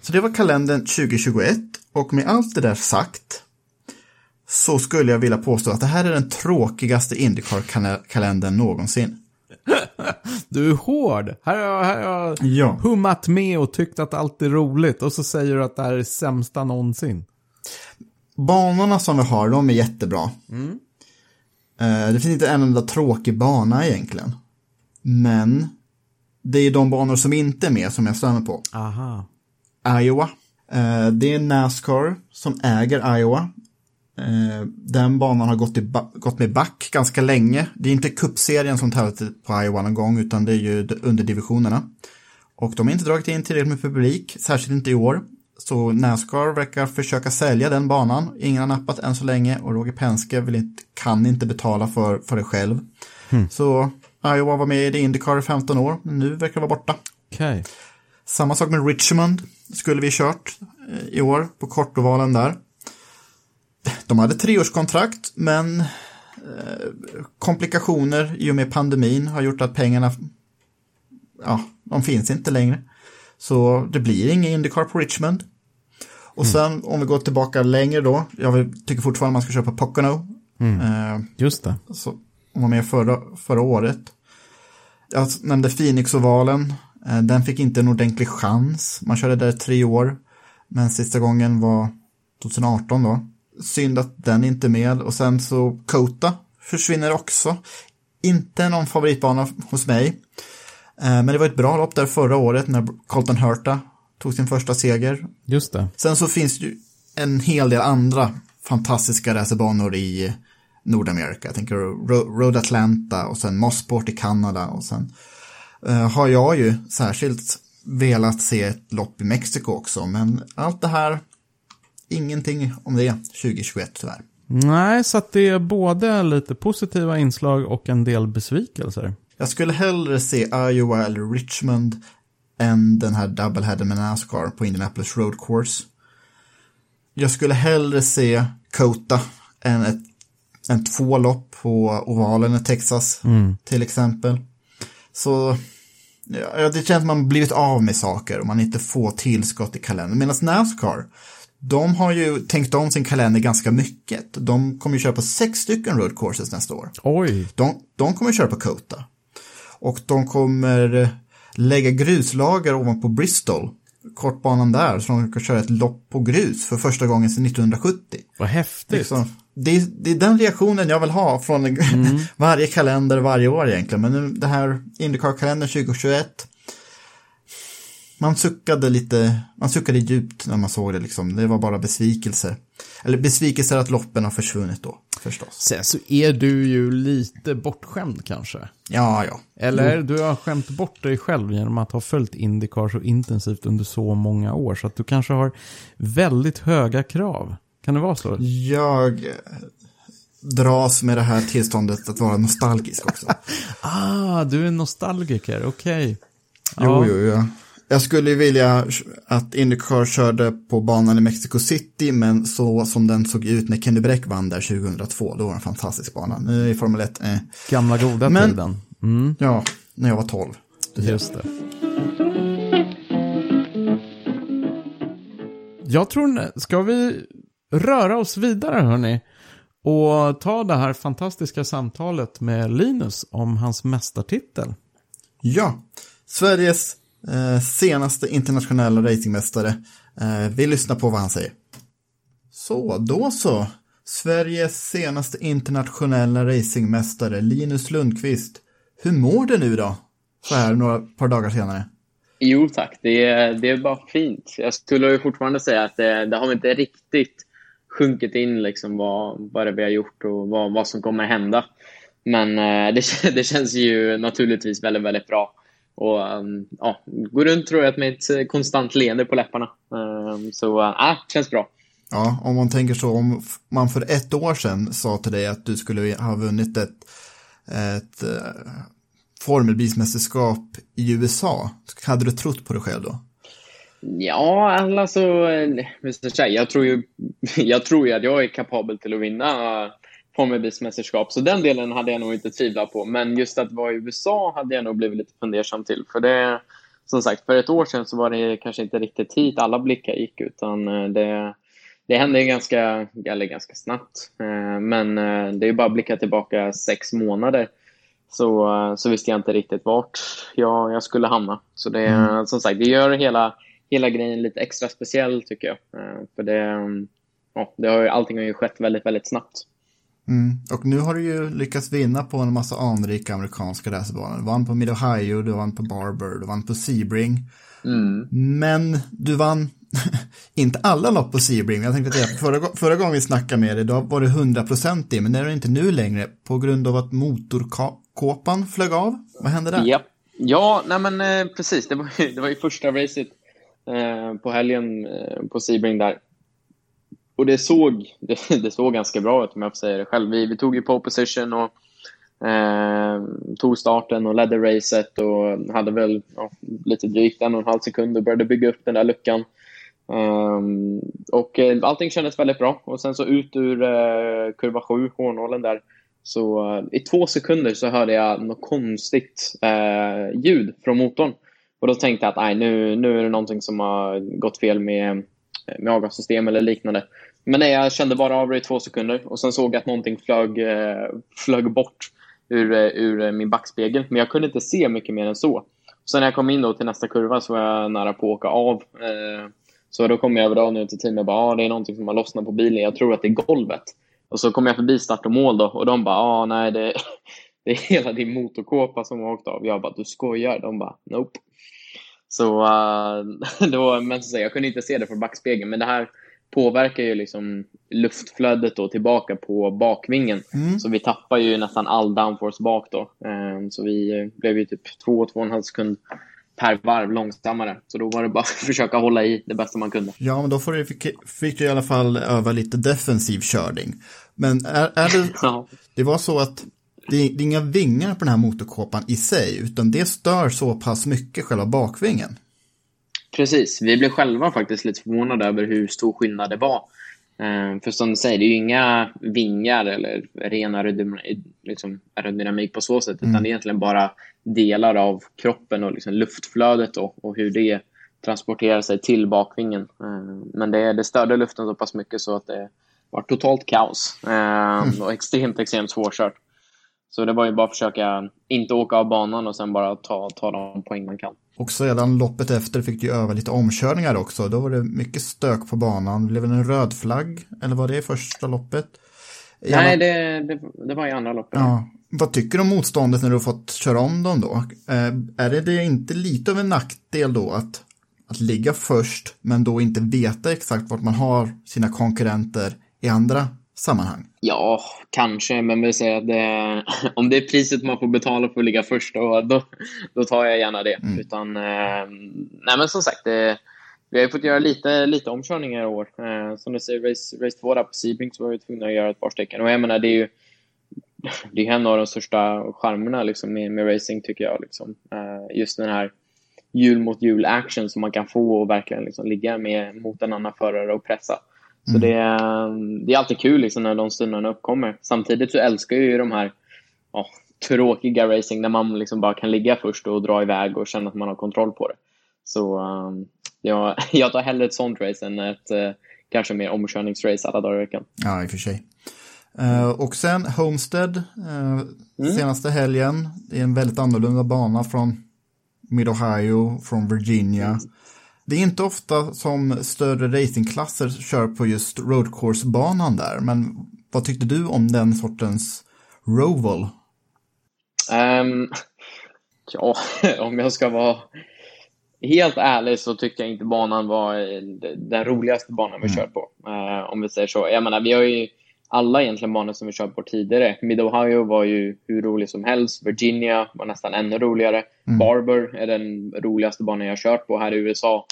Så det var kalendern 2021 och med allt det där sagt så skulle jag vilja påstå att det här är den tråkigaste Indycar-kalendern någonsin. Du är hård. Här har jag, här har jag ja. hummat med och tyckt att allt är roligt och så säger du att det här är sämsta någonsin. Banorna som vi har, de är jättebra. Mm. Eh, det finns inte en enda tråkig bana egentligen. Men det är de banor som inte är med som jag stämmer på. Aha. Iowa. Eh, det är Nascar som äger Iowa. Eh, den banan har gått, i gått med back ganska länge. Det är inte kuppserien som tävlat på Iowa någon gång utan det är ju under divisionerna. Och de har inte dragit in tillräckligt med publik, särskilt inte i år. Så Nascar verkar försöka sälja den banan. Ingen har nappat än så länge och Roger Penske vill inte, kan inte betala för, för det själv. Mm. Så Iowa var med i Indycar i 15 år, men nu verkar det vara borta. Okay. Samma sak med Richmond skulle vi kört eh, i år på kortovalen där. De hade treårskontrakt, men eh, komplikationer i och med pandemin har gjort att pengarna, ja, de finns inte längre. Så det blir ingen Indycar på Richmond. Och mm. sen om vi går tillbaka längre då, jag tycker fortfarande man ska köpa Pocono. Mm. Eh, Just det. Så, var med förra, förra året. Jag nämnde Phoenix-ovalen. Eh, den fick inte en ordentlig chans. Man körde där tre år. Men sista gången var 2018 då. Synd att den inte är med. Och sen så Kota försvinner också. Inte någon favoritbana hos mig. Eh, men det var ett bra lopp där förra året när Colton Hurta tog sin första seger. Just det. Sen så finns det ju en hel del andra fantastiska racerbanor i Nordamerika. Jag tänker Road Atlanta och sen Mossport i Kanada och sen uh, har jag ju särskilt velat se ett lopp i Mexiko också. Men allt det här, ingenting om det 2021 tyvärr. Nej, så att det är både lite positiva inslag och en del besvikelser. Jag skulle hellre se Iowa eller Richmond än den här doubleheader med Nascar på Indianapolis Road Course. Jag skulle hellre se Kota än ett en två lopp på ovalen i Texas mm. till exempel. Så ja, det känns att man blivit av med saker och man inte får tillskott i kalendern. Medan Nascar, de har ju tänkt om sin kalender ganska mycket. De kommer ju köra på sex stycken road courses nästa år. Oj. De, de kommer köra på Kota. Och de kommer lägga gruslager ovanpå Bristol kortbanan där så de kan köra ett lopp på grus för första gången sedan 1970. Vad häftigt. Liksom, det, är, det är den reaktionen jag vill ha från mm. varje kalender varje år egentligen. Men nu det här Indycar-kalendern 2021 man suckade lite, man suckade djupt när man såg det liksom. Det var bara besvikelser. Eller besvikelser att loppen har försvunnit då, förstås. Sen så är du ju lite bortskämd kanske. Ja, ja. Eller du har skämt bort dig själv genom att ha följt Indycar så intensivt under så många år. Så att du kanske har väldigt höga krav. Kan det vara så? Jag dras med det här tillståndet att vara nostalgisk också. ah, du är nostalgiker, okej. Okay. Jo, jo, jo. Jag skulle vilja att Indycar körde på banan i Mexico City, men så som den såg ut när Kenny Bräck vann där 2002, då var det en fantastisk bana. Nu är Formel 1... Eh. Gamla goda men, tiden. Mm. Ja, när jag var 12. Just det. jag tror, ska vi röra oss vidare hörni? Och ta det här fantastiska samtalet med Linus om hans mästartitel. Ja, Sveriges Eh, senaste internationella racingmästare. Eh, vi lyssnar på vad han säger. Så, då så. Sveriges senaste internationella racingmästare Linus Lundqvist. Hur mår du nu då? Så här några par dagar senare. Jo tack, det är, det är bara fint. Jag skulle ju fortfarande säga att det, det har inte riktigt sjunkit in liksom vad, vad det vi har gjort och vad, vad som kommer hända. Men eh, det, det känns ju naturligtvis väldigt, väldigt bra. Och um, ja, går runt tror jag med ett konstant leende på läpparna. Um, så ja, äh, känns bra. Ja, om man tänker så, om man för ett år sedan sa till dig att du skulle ha vunnit ett, ett uh, formelbilsmästerskap i USA, hade du trott på dig själv då? Ja, alltså, jag tror ju, jag tror ju att jag är kapabel till att vinna formelbilsmästerskap, så den delen hade jag nog inte tvivlat på. Men just att vara i USA hade jag nog blivit lite fundersam till, för det, som sagt, för ett år sedan så var det kanske inte riktigt hit alla blickar gick, utan eh, det, det hände ganska, eller ganska snabbt. Eh, men eh, det är bara att blicka tillbaka sex månader så, så visste jag inte riktigt vart jag, jag skulle hamna. Så det, mm. som sagt, det gör hela, hela grejen lite extra speciell tycker jag. För det, ja, det har, allting har ju skett väldigt, väldigt snabbt. Mm. Och nu har du ju lyckats vinna på en massa anrika amerikanska racerbanor. Du vann på Mid Ohio, du vann på Barber, du vann på Sebring. Mm. Men du vann inte alla lopp på Sebring. Jag tänkte att förra, förra gången vi snackade med dig, då var det 100% i, men det är det inte nu längre på grund av att motorkåpan flög av. Vad hände där? Ja, ja nej men eh, precis. Det var, ju, det var ju första racet eh, på helgen eh, på Sebring där och det såg, det, det, såg ganska bra ut om jag får säga det själv. Vi, vi tog ju pole position och eh, tog starten och ledde racet och hade väl ja, lite drygt en och en halv sekund och började bygga upp den där luckan. Um, och eh, allting kändes väldigt bra. Och sen så ut ur eh, kurva 7, hårnålen där, så eh, i två sekunder så hörde jag något konstigt eh, ljud från motorn. Och då tänkte jag att nej, nu, nu är det någonting som har gått fel med med avgassystem eller liknande. Men nej, jag kände bara av det i två sekunder och sen såg jag att någonting flög, eh, flög bort ur, eh, ur eh, min backspegel. Men jag kunde inte se mycket mer än så. Sen när jag kom in då till nästa kurva så var jag nära på att åka av. Så då kom jag över dagen till teamet och bara, ah, det är någonting som har lossnat på bilen. Jag tror att det är golvet. Och så kom jag förbi start och mål då och de bara, ah, nej det, det är hela din motorkåpa som har åkt av. Jag bara, du skojar? De bara, nope. Så uh, var, men så jag kunde inte se det från backspegeln, men det här påverkar ju liksom luftflödet då tillbaka på bakvingen. Mm. Så vi tappar ju nästan all downforce bak då. Um, så vi blev ju typ två, två och en halv sekund per varv långsammare. Så då var det bara att försöka hålla i det bästa man kunde. Ja, men då får du, fick, fick du i alla fall öva lite defensiv körning. Men är, är det, ja. det var så att det är, det är inga vingar på den här motorkåpan i sig, utan det stör så pass mycket själva bakvingen. Precis, vi blev själva faktiskt lite förvånade över hur stor skillnad det var. Eh, för som du säger, det är ju inga vingar eller ren liksom, aerodynamik på så sätt, mm. utan det är egentligen bara delar av kroppen och liksom luftflödet och, och hur det transporterar sig till bakvingen. Eh, men det, det störde luften så pass mycket så att det var totalt kaos eh, mm. och extremt, extremt svårkört. Så det var ju bara att försöka inte åka av banan och sen bara ta, ta de poäng man kan. Och sedan loppet efter fick du öva lite omkörningar också. Då var det mycket stök på banan. Blev det en röd flagg? Eller var det i första loppet? I Nej, det, det, det, var i andra loppet. Ja. Vad tycker du om motståndet när du har fått köra om dem då? Eh, är det, det inte lite av en nackdel då att, att ligga först men då inte veta exakt vart man har sina konkurrenter i andra sammanhang? Ja, kanske, men vi säger att det, om det är priset man får betala för att ligga först, då, då, tar jag gärna det. Mm. Utan, eh, nej men som sagt, det, vi har fått göra lite, lite omkörningar i år. Eh, som du säger, race, race 2 där på Sebring så var vi tvungna att göra ett par stycken. Och jag menar, det är ju det är en av de största charmerna liksom, med, med racing, tycker jag. Liksom. Eh, just den här hjul mot hjul action som man kan få och verkligen liksom, ligga med mot en annan förare och pressa. Så mm. det, det är alltid kul liksom, när de stunderna uppkommer. Samtidigt så älskar jag ju de här oh, tråkiga racing där man liksom bara kan ligga först och dra iväg och känna att man har kontroll på det. Så um, jag, jag tar hellre ett sånt race än ett eh, kanske mer omkörningsrace alla dagar i veckan. Ja, i och för sig. Uh, och sen Homestead, uh, mm. senaste helgen. Det är en väldigt annorlunda bana från Mid-Ohio, från Virginia. Det är inte ofta som större racingklasser kör på just road course-banan där, men vad tyckte du om den sortens Roval? Um, ja, om jag ska vara helt ärlig så tycker jag inte banan var den roligaste banan vi mm. kört på. Uh, om vi säger så. Jag menar, vi har ju alla egentligen banor som vi kört på tidigare. Mid-Ohio var ju hur rolig som helst. Virginia var nästan ännu roligare. Mm. Barber är den roligaste banan jag kört på här i USA.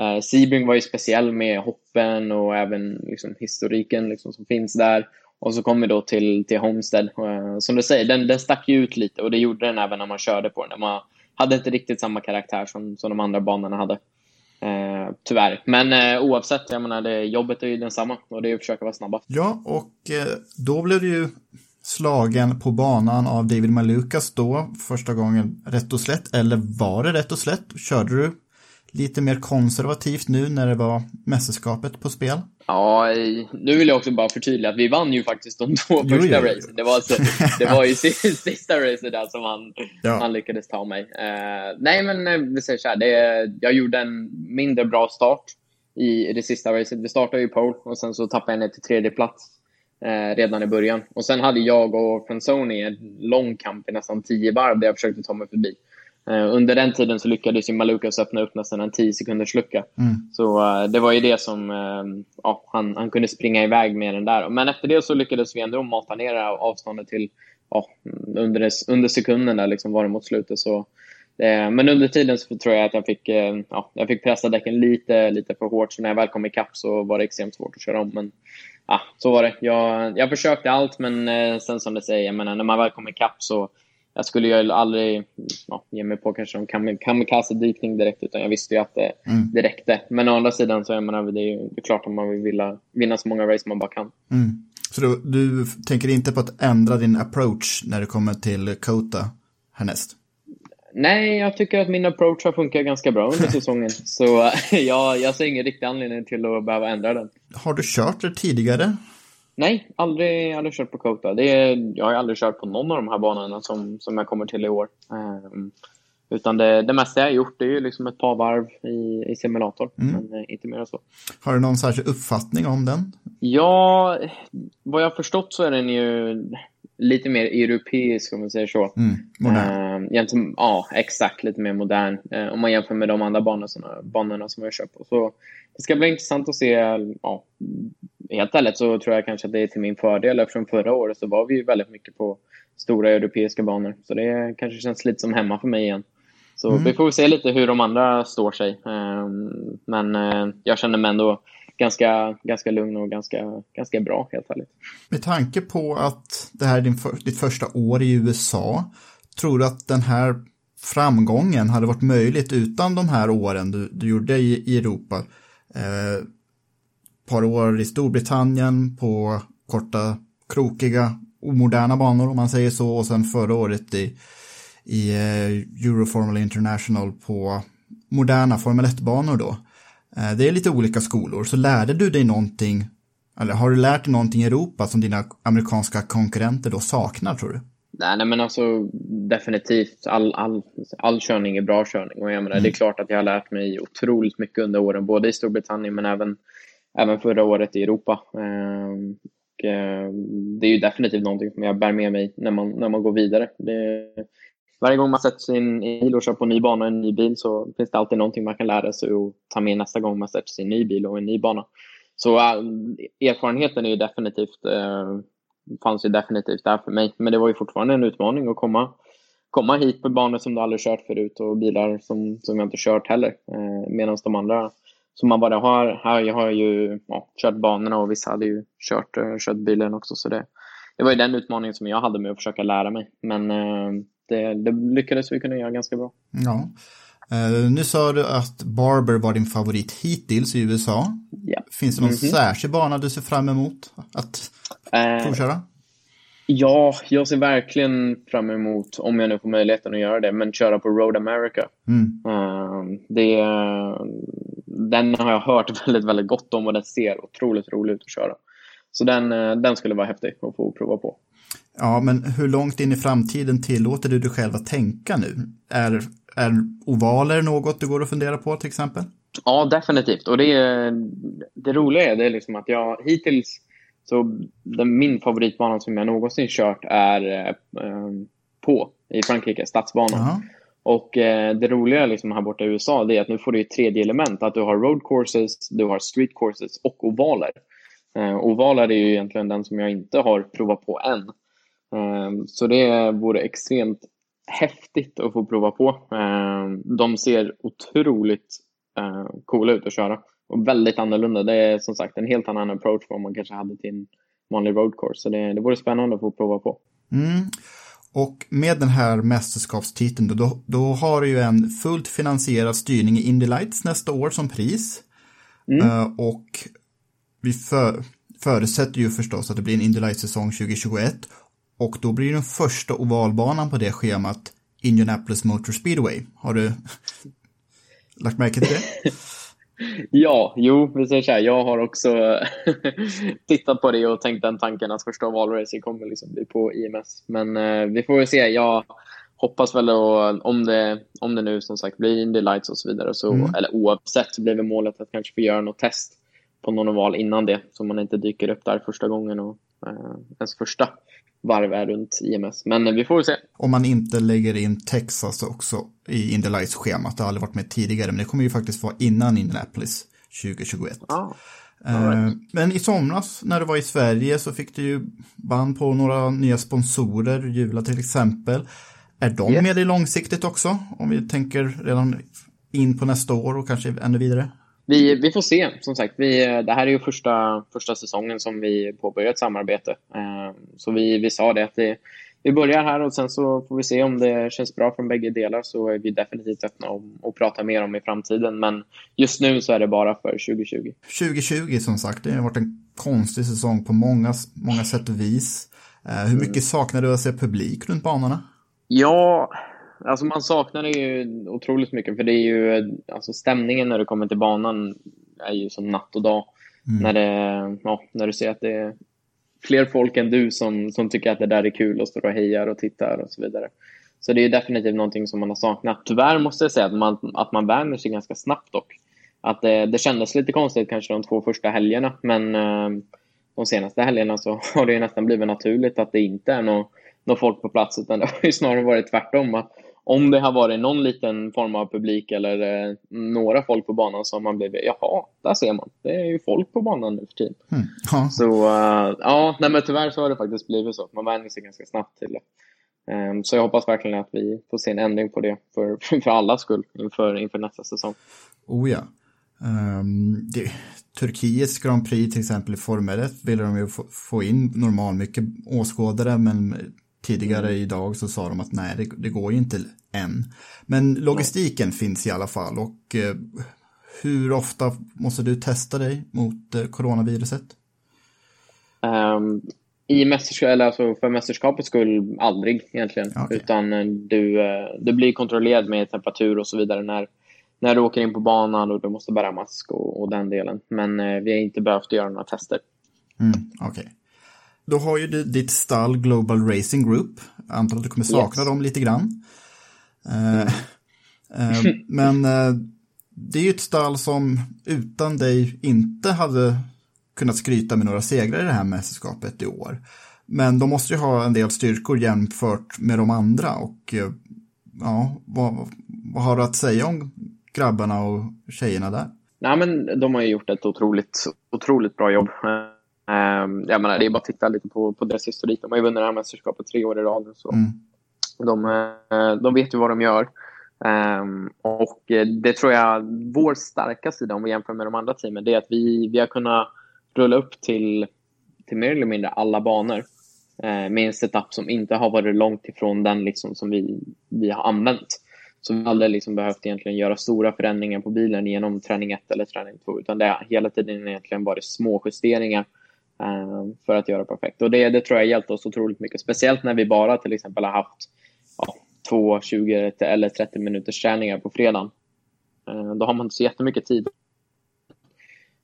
Uh, Sebring var ju speciell med hoppen och även liksom, historiken liksom, som finns där. Och så kom vi då till, till Homestead. Uh, som du säger, den, den stack ju ut lite och det gjorde den även när man körde på den. Man hade inte riktigt samma karaktär som, som de andra banorna hade. Eh, tyvärr. Men eh, oavsett, jag menar, det, jobbet är ju densamma och det är att försöka vara snabba. Ja, och eh, då blev du ju slagen på banan av David Malukas då, första gången rätt och slätt. Eller var det rätt och slätt? Körde du lite mer konservativt nu när det var mästerskapet på spel? Ja, nu vill jag också bara förtydliga att vi vann ju faktiskt de två jo, första jo, racen. Det var, alltså, det var ju sista racet där som han, ja. han lyckades ta mig. Uh, nej, men eh, vi säger så här. Det, jag gjorde en mindre bra start i det sista racet. Vi startade ju pole och sen så tappade jag ner till tredje plats uh, redan i början. Och sen hade jag och Franzoni en lång kamp i nästan tio varv där jag försökte ta mig förbi. Uh, under den tiden så lyckades ju Malukas öppna upp nästan en 10 sekunders lucka. Mm. Så uh, det var ju det som uh, ja, han, han kunde springa iväg med den där. Men efter det så lyckades vi ändå mata ner avståndet till ja, under, under sekunden där liksom var det mot slutet. Så, men under tiden så tror jag att jag fick, ja, jag fick pressa däcken lite, lite för hårt. Så när jag väl kom ikapp så var det extremt svårt att köra om. Men ja, så var det. Jag, jag försökte allt, men sen som du säger, jag menar, när man väl kom ikapp så jag skulle ju aldrig ja, ge mig på kanske en kamikaze-dykning direkt, utan jag visste ju att det, mm. det räckte. Men å andra sidan så är man, det är ju det är klart att man vill vinna, vinna så många race man bara kan. Mm. Så du, du tänker inte på att ändra din approach när det kommer till Kota härnäst? Nej, jag tycker att min approach har funkat ganska bra under säsongen. så jag, jag ser ingen riktig anledning till att behöva ändra den. Har du kört det tidigare? Nej, aldrig, aldrig kört på Kota. Det är, jag har aldrig kört på någon av de här banorna som, som jag kommer till i år. Um, utan det, det mesta jag har gjort är ju liksom ett par varv i, i simulator, mm. men eh, inte mer än så. Har du någon särskild uppfattning om den? Ja, vad jag har förstått så är den ju lite mer europeisk om man säger så. Mm, modern. Uh, ja, exakt. Lite mer modern. Uh, om man jämför med de andra banorna, banorna som jag kör på. Så det ska bli intressant att se. Ja, helt ärligt så tror jag kanske att det är till min fördel eftersom förra året så var vi väldigt mycket på stora europeiska banor. Så det kanske känns lite som hemma för mig igen. Så mm. vi får se lite hur de andra står sig. Uh, men jag känner mig ändå ganska, ganska lugn och ganska, ganska bra helt ärligt. Med tanke på att det här är din för, ditt första år i USA, tror du att den här framgången hade varit möjligt utan de här åren du, du gjorde i, i Europa? Eh, par år i Storbritannien på korta, krokiga, omoderna banor om man säger så och sen förra året i, i eh, Euroformula International på moderna Formel 1-banor då. Eh, det är lite olika skolor, så lärde du dig någonting, eller har du lärt dig någonting i Europa som dina amerikanska konkurrenter då saknar tror du? Nej, nej men alltså definitivt. All, all, all körning är bra körning. Och jag menar, mm. Det är mm. klart att jag har lärt mig otroligt mycket under åren, både i Storbritannien men även, även förra året i Europa. Ehm, och, ehm, det är ju definitivt någonting som jag bär med mig när man, när man går vidare. Det, varje gång man sätter sig i en bil och kör på en ny bana och en ny bil så finns det alltid någonting man kan lära sig och ta med nästa gång man sätter sig i en ny bil och en ny bana. Så erfarenheten är ju definitivt, ehm, fanns ju definitivt där för mig. Men det var ju fortfarande en utmaning att komma, komma hit på banor som du aldrig kört förut och bilar som, som jag inte kört heller. Eh, Medan de andra som man bara har, här jag har ju ja, kört banorna och vissa hade ju kört, äh, kört bilen också. Så det, det var ju den utmaningen som jag hade med att försöka lära mig. Men äh, det, det lyckades vi kunna göra ganska bra. Ja. Uh, nu sa du att Barber var din favorit hittills i USA. Ja. Finns det någon mm -hmm. särskild bana du ser fram emot att provköra? Ja, jag ser verkligen fram emot, om jag nu får möjligheten att göra det, men köra på Road America. Mm. Uh, det, den har jag hört väldigt, väldigt gott om och den ser otroligt rolig ut att köra. Så den, den skulle vara häftig att få prova på. Ja, men hur långt in i framtiden tillåter du dig själv att tänka nu? Är, är ovaler något du går och funderar på till exempel? Ja, definitivt. Och det, det roliga är det liksom att jag hittills, så den, min favoritbana som jag någonsin kört är eh, på i Frankrike, Stadsbanan. Aha. Och eh, det roliga liksom här borta i USA är att nu får du ett tredje element. Att du har road courses, du har street courses och ovaler. Eh, ovaler är ju egentligen den som jag inte har provat på än. Ehm, så det vore extremt häftigt att få prova på. Ehm, de ser otroligt eh, coola ut att köra och väldigt annorlunda. Det är som sagt en helt annan approach vad man kanske hade till en vanlig road course. Så det, det vore spännande att få prova på. Mm. Och med den här mästerskapstiteln då, då har du ju en fullt finansierad styrning i Indy Lights nästa år som pris. Mm. Uh, och vi för, förutsätter ju förstås att det blir en Indy Lights-säsong 2021 och då blir den första ovalbanan på det schemat Indianapolis Motor Speedway. Har du lagt märke till det? ja, jo, vi säger så här. Jag har också tittat på det och tänkt den tanken att första ovalracet kommer liksom bli på IMS. Men eh, vi får väl se. Jag hoppas väl då, om det, om det nu som sagt blir Indy Lights och så vidare, så, mm. eller oavsett så blir väl målet att kanske få göra något test på någon oval innan det, så man inte dyker upp där första gången och eh, ens första varv är runt IMS. Men vi får väl se. Om man inte lägger in Texas också i Indy Lights-schemat, det har aldrig varit med tidigare, men det kommer ju faktiskt vara innan Indianapolis 2021. Ah. Right. Men i somras när du var i Sverige så fick du ju band på några nya sponsorer, Jula till exempel. Är de yes. med i långsiktigt också? Om vi tänker redan in på nästa år och kanske ännu vidare? Vi, vi får se. Som sagt, vi, det här är ju första, första säsongen som vi påbörjar ett samarbete. Eh, så vi, vi sa det att det, vi börjar här och sen så får vi se om det känns bra från bägge delar så är vi definitivt öppna och, prata mer om i framtiden. Men just nu så är det bara för 2020. 2020 som sagt, det har varit en konstig säsong på många, många sätt och vis. Eh, hur mycket mm. saknar du att se publik runt banorna? Ja, Alltså man saknar det ju otroligt mycket för det är ju, alltså stämningen när du kommer till banan är ju som natt och dag. Mm. När, det, ja, när du ser att det är fler folk än du som, som tycker att det där är kul och står och hejar och tittar och så vidare. Så det är definitivt någonting som man har saknat. Tyvärr måste jag säga att man, att man vänjer sig ganska snabbt dock. Att det, det kändes lite konstigt kanske de två första helgerna men eh, de senaste helgerna så har det ju nästan blivit naturligt att det inte är något någon folk på plats utan det har snarare varit tvärtom. Att om det har varit någon liten form av publik eller eh, några folk på banan så har man blivit, jaha, där ser man. Det är ju folk på banan nu för tiden. Mm. Ja. Så uh, ja, nej, men tyvärr så har det faktiskt blivit så. Man vänjer sig ganska snabbt till det. Um, så jag hoppas verkligen att vi får se en ändring på det för, för allas skull inför, inför nästa säsong. Oh ja. Um, det, Turkiets Grand Prix till exempel i Formel 1 ville de ju få, få in normal mycket åskådare men Tidigare mm. idag så sa de att nej, det, det, går ju inte än. Men logistiken nej. finns i alla fall och eh, hur ofta måste du testa dig mot eh, coronaviruset? Um, I mästerskap, eller alltså för mästerskapets skull aldrig egentligen. Okay. Utan eh, du, eh, du blir kontrollerad med temperatur och så vidare när, när du åker in på banan och du måste bära mask och, och den delen. Men eh, vi har inte behövt göra några tester. Mm, Okej. Okay. Då har ju du ditt stall Global Racing Group. Jag antar att du kommer sakna yes. dem lite grann. Uh, uh, men uh, det är ju ett stall som utan dig inte hade kunnat skryta med några segrar i det här mästerskapet i år. Men de måste ju ha en del styrkor jämfört med de andra och ja, vad, vad har du att säga om grabbarna och tjejerna där? Nej, men de har ju gjort ett otroligt, otroligt bra jobb. Um, jag menar, det är bara att titta lite på, på deras historik. De har ju vunnit det här mästerskapet tre år i rad. Så mm. de, uh, de vet ju vad de gör. Um, och det tror jag, vår starka sida om vi jämför med de andra teamen, det är att vi, vi har kunnat rulla upp till, till mer eller mindre alla banor uh, med en setup som inte har varit långt ifrån den liksom som vi, vi har använt. Så vi har aldrig liksom behövt egentligen göra stora förändringar på bilen genom träning 1 eller träning 2, utan det har hela tiden egentligen varit små justeringar för att göra perfekt. Och det, det tror jag hjälpt oss otroligt mycket. Speciellt när vi bara till exempel har haft ja, två 20 eller 30 minuters träningar på fredagen. Ehm, då har man inte så jättemycket tid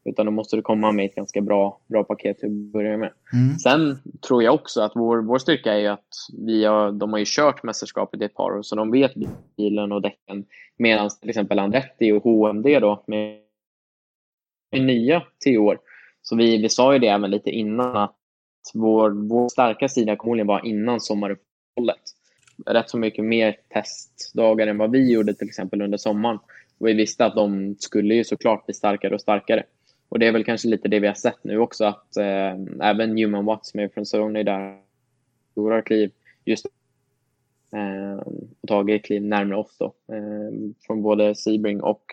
Utan då måste du komma med ett ganska bra, bra paket till att börja med. Mm. Sen tror jag också att vår, vår styrka är att vi har, de har ju kört mästerskapet i ett par år, så de vet bilen och däcken. Medan till exempel Andretti och HMD då, med nya tio år. Så vi, vi sa ju det även lite innan att vår, vår starka sida kommer var innan sommaruppehållet. Rätt så mycket mer testdagar än vad vi gjorde till exempel under sommaren. Och vi visste att de skulle ju såklart bli starkare och starkare. Och det är väl kanske lite det vi har sett nu också, att eh, även Newman Watts med från Sony där stora kliv just eh, och tagit kliv närmare oss då, eh, från både Sebring och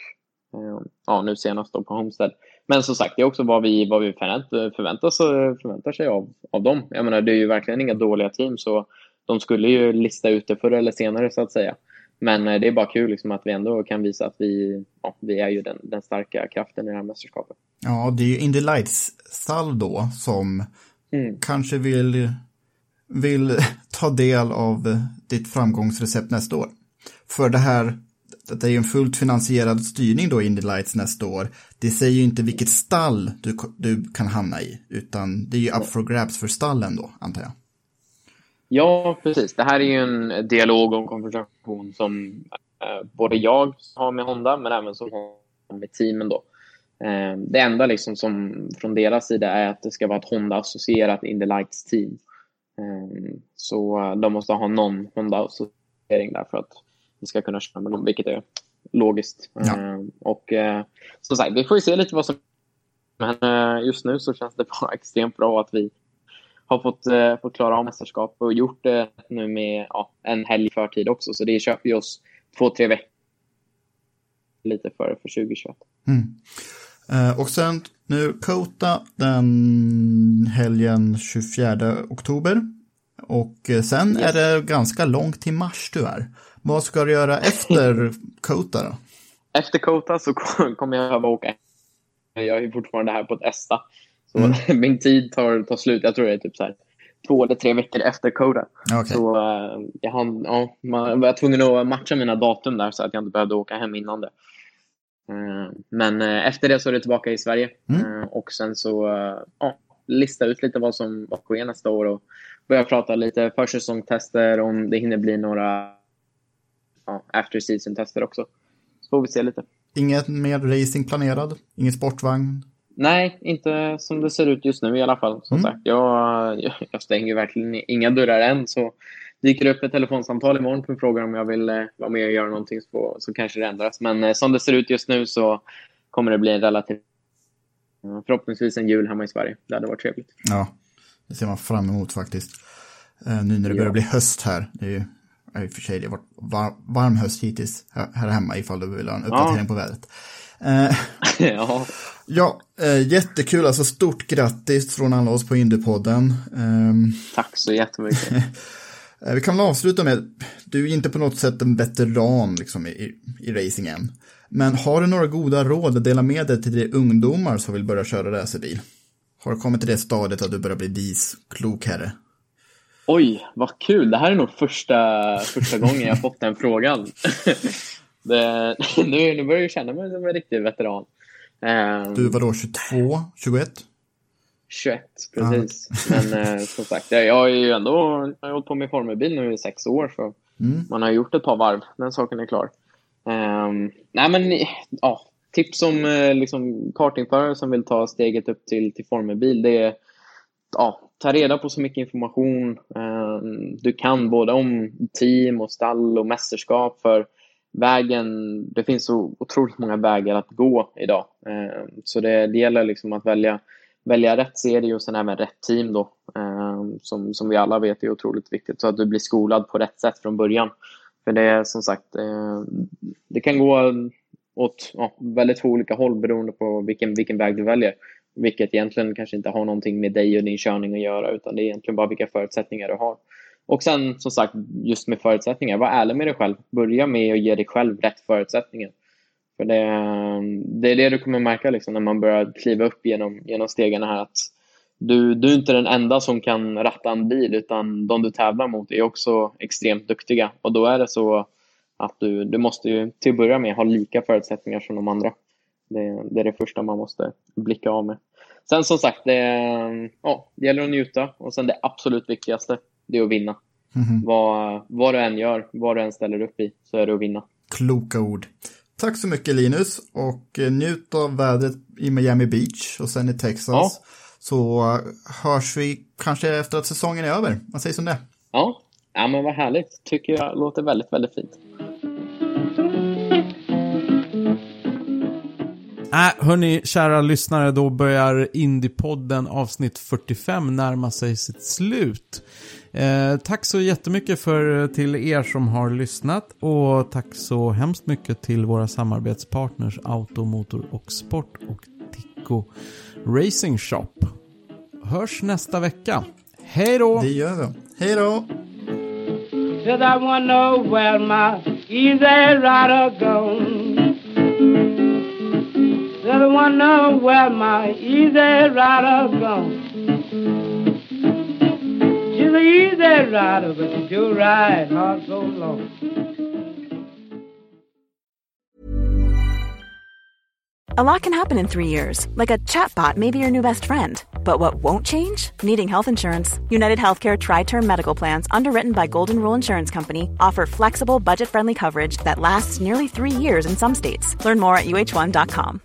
ja, nu senast då på Homestead. Men som sagt, det är också vad vi, vad vi förväntar, förväntar, sig, förväntar sig av, av dem. Jag menar, det är ju verkligen inga dåliga team, så de skulle ju lista ut det förr eller senare, så att säga. Men eh, det är bara kul liksom, att vi ändå kan visa att vi, ja, vi är ju den, den starka kraften i det här mästerskapet. Ja, det är ju Indy Lights-stall då som mm. kanske vill, vill ta del av ditt framgångsrecept nästa år. För det här, det är ju en fullt finansierad styrning då Indy Lights nästa år. Det säger ju inte vilket stall du, du kan hamna i, utan det är ju up for grabs för stallen då, antar jag. Ja, precis. Det här är ju en dialog och konversation som eh, både jag har med Honda, men även som har med teamen. Då. Eh, det enda liksom som från deras sida är att det ska vara ett Honda-associerat Indy Lights team. Eh, så eh, de måste ha någon Honda-associering där för att ska kunna köra med dem, vilket är logiskt. Ja. Eh, och eh, som sagt, vi får ju se lite vad som men eh, just nu så känns det bara extremt bra att vi har fått, eh, fått klara av mästerskap och gjort det nu med ja, en helg förtid också. Så det köper ju oss två, tre veckor lite före för 2021. Mm. Eh, och sen nu Kota den helgen 24 oktober. Och eh, sen yes. är det ganska långt till mars tyvärr. Vad ska du göra efter Kota då? Efter Kota så kommer jag behöva åka. Jag är fortfarande här på ett ESTA. Så mm. min tid tar, tar slut, jag tror det är typ så här, två eller tre veckor efter Coda. Okay. Så uh, jag, hann, ja, man, var tvungen att matcha mina datum där så att jag inte behövde åka hem innan det. Uh, men uh, efter det så är det tillbaka i Sverige. Mm. och sen så ja, lista ut lite vad som vad sker nästa år och börja prata lite försäsongstester om det hinner bli några ja, after season-tester också. Så får vi se lite. Inget mer racing planerad? Ingen sportvagn? Nej, inte som det ser ut just nu i alla fall. Som mm. sagt, jag, jag stänger verkligen inga dörrar än. Så dyker det upp ett telefonsamtal imorgon på frågar om jag vill eh, vara med och göra någonting så, så kanske det ändras. Men eh, som det ser ut just nu så kommer det bli en relativt förhoppningsvis en jul hemma i Sverige. Det hade varit trevligt. Ja, det ser man fram emot faktiskt. Eh, nu när det börjar bli höst här. Det är ju i och för sig det har varit var, varm höst hittills här hemma ifall du vill ha en uppdatering ja. på vädret. ja. Ja, eh, jättekul. Alltså stort grattis från alla oss på Indiepodden. Um, Tack så jättemycket. Eh, vi kan väl avsluta med, du är inte på något sätt en veteran liksom, i, i racingen. Men har du några goda råd att dela med dig till de ungdomar som vill börja köra racerbil? Har du kommit till det stadiet att du börjar bli dis klok herre? Oj, vad kul. Det här är nog första, första gången jag fått den frågan. det, nu, nu börjar jag känna mig som en riktig veteran. Um, du var då 22, 21? 21, precis. Ah. Men eh, som sagt, jag, har ju ändå jag har hållit på med formelbil nu i sex år. Så mm. Man har gjort ett par varv, den saken är klar. Um, nej men, ja, tips om eh, liksom, kartingförare som vill ta steget upp till, till formelbil. Det är ja, ta reda på så mycket information eh, du kan, både om team och stall och mästerskap. För vägen, det finns så otroligt många vägar att gå idag. Eh, så det, det gäller liksom att välja, välja rätt serie och sen även rätt team då. Eh, som, som vi alla vet är otroligt viktigt. Så att du blir skolad på rätt sätt från början. För det är som sagt, eh, det kan gå åt ja, väldigt två olika håll beroende på vilken, vilken väg du väljer. Vilket egentligen kanske inte har någonting med dig och din körning att göra utan det är egentligen bara vilka förutsättningar du har. Och sen som sagt, just med förutsättningar, var ärlig med dig själv. Börja med att ge dig själv rätt förutsättningar. För det, det är det du kommer märka liksom, när man börjar kliva upp genom, genom stegen här. Att du, du är inte den enda som kan ratta en bil utan de du tävlar mot är också extremt duktiga. Och då är det så att du, du måste ju till att börja med ha lika förutsättningar som de andra. Det, det är det första man måste blicka av med. Sen som sagt, det, ja, det gäller att njuta och sen det absolut viktigaste, det är att vinna. Mm. Vad, vad du än gör, vad du än ställer upp i, så är det att vinna. Kloka ord. Tack så mycket Linus och eh, njut av vädret i Miami Beach och sen i Texas. Ja. Så hörs vi kanske efter att säsongen är över. Vad sägs om det? Ja, ja men vad härligt. Tycker jag låter väldigt, väldigt fint. Äh, hörni, kära lyssnare, då börjar Indiepodden avsnitt 45 närma sig sitt slut. Eh, tack så jättemycket för, till er som har lyssnat och tack så hemskt mycket till våra samarbetspartners Automotor och Sport och Tico Racing Shop. Hörs nästa vecka. Hej då! Det gör vi. Hej då! Said I wanna know where my easy rider gone. Know where my easy rider gone. She's an easy rider, but she do ride so long. A lot can happen in three years, like a chatbot may be your new best friend but what won't change? Needing health insurance. United Healthcare Tri Term Medical Plans, underwritten by Golden Rule Insurance Company, offer flexible, budget friendly coverage that lasts nearly three years in some states. Learn more at uh1.com.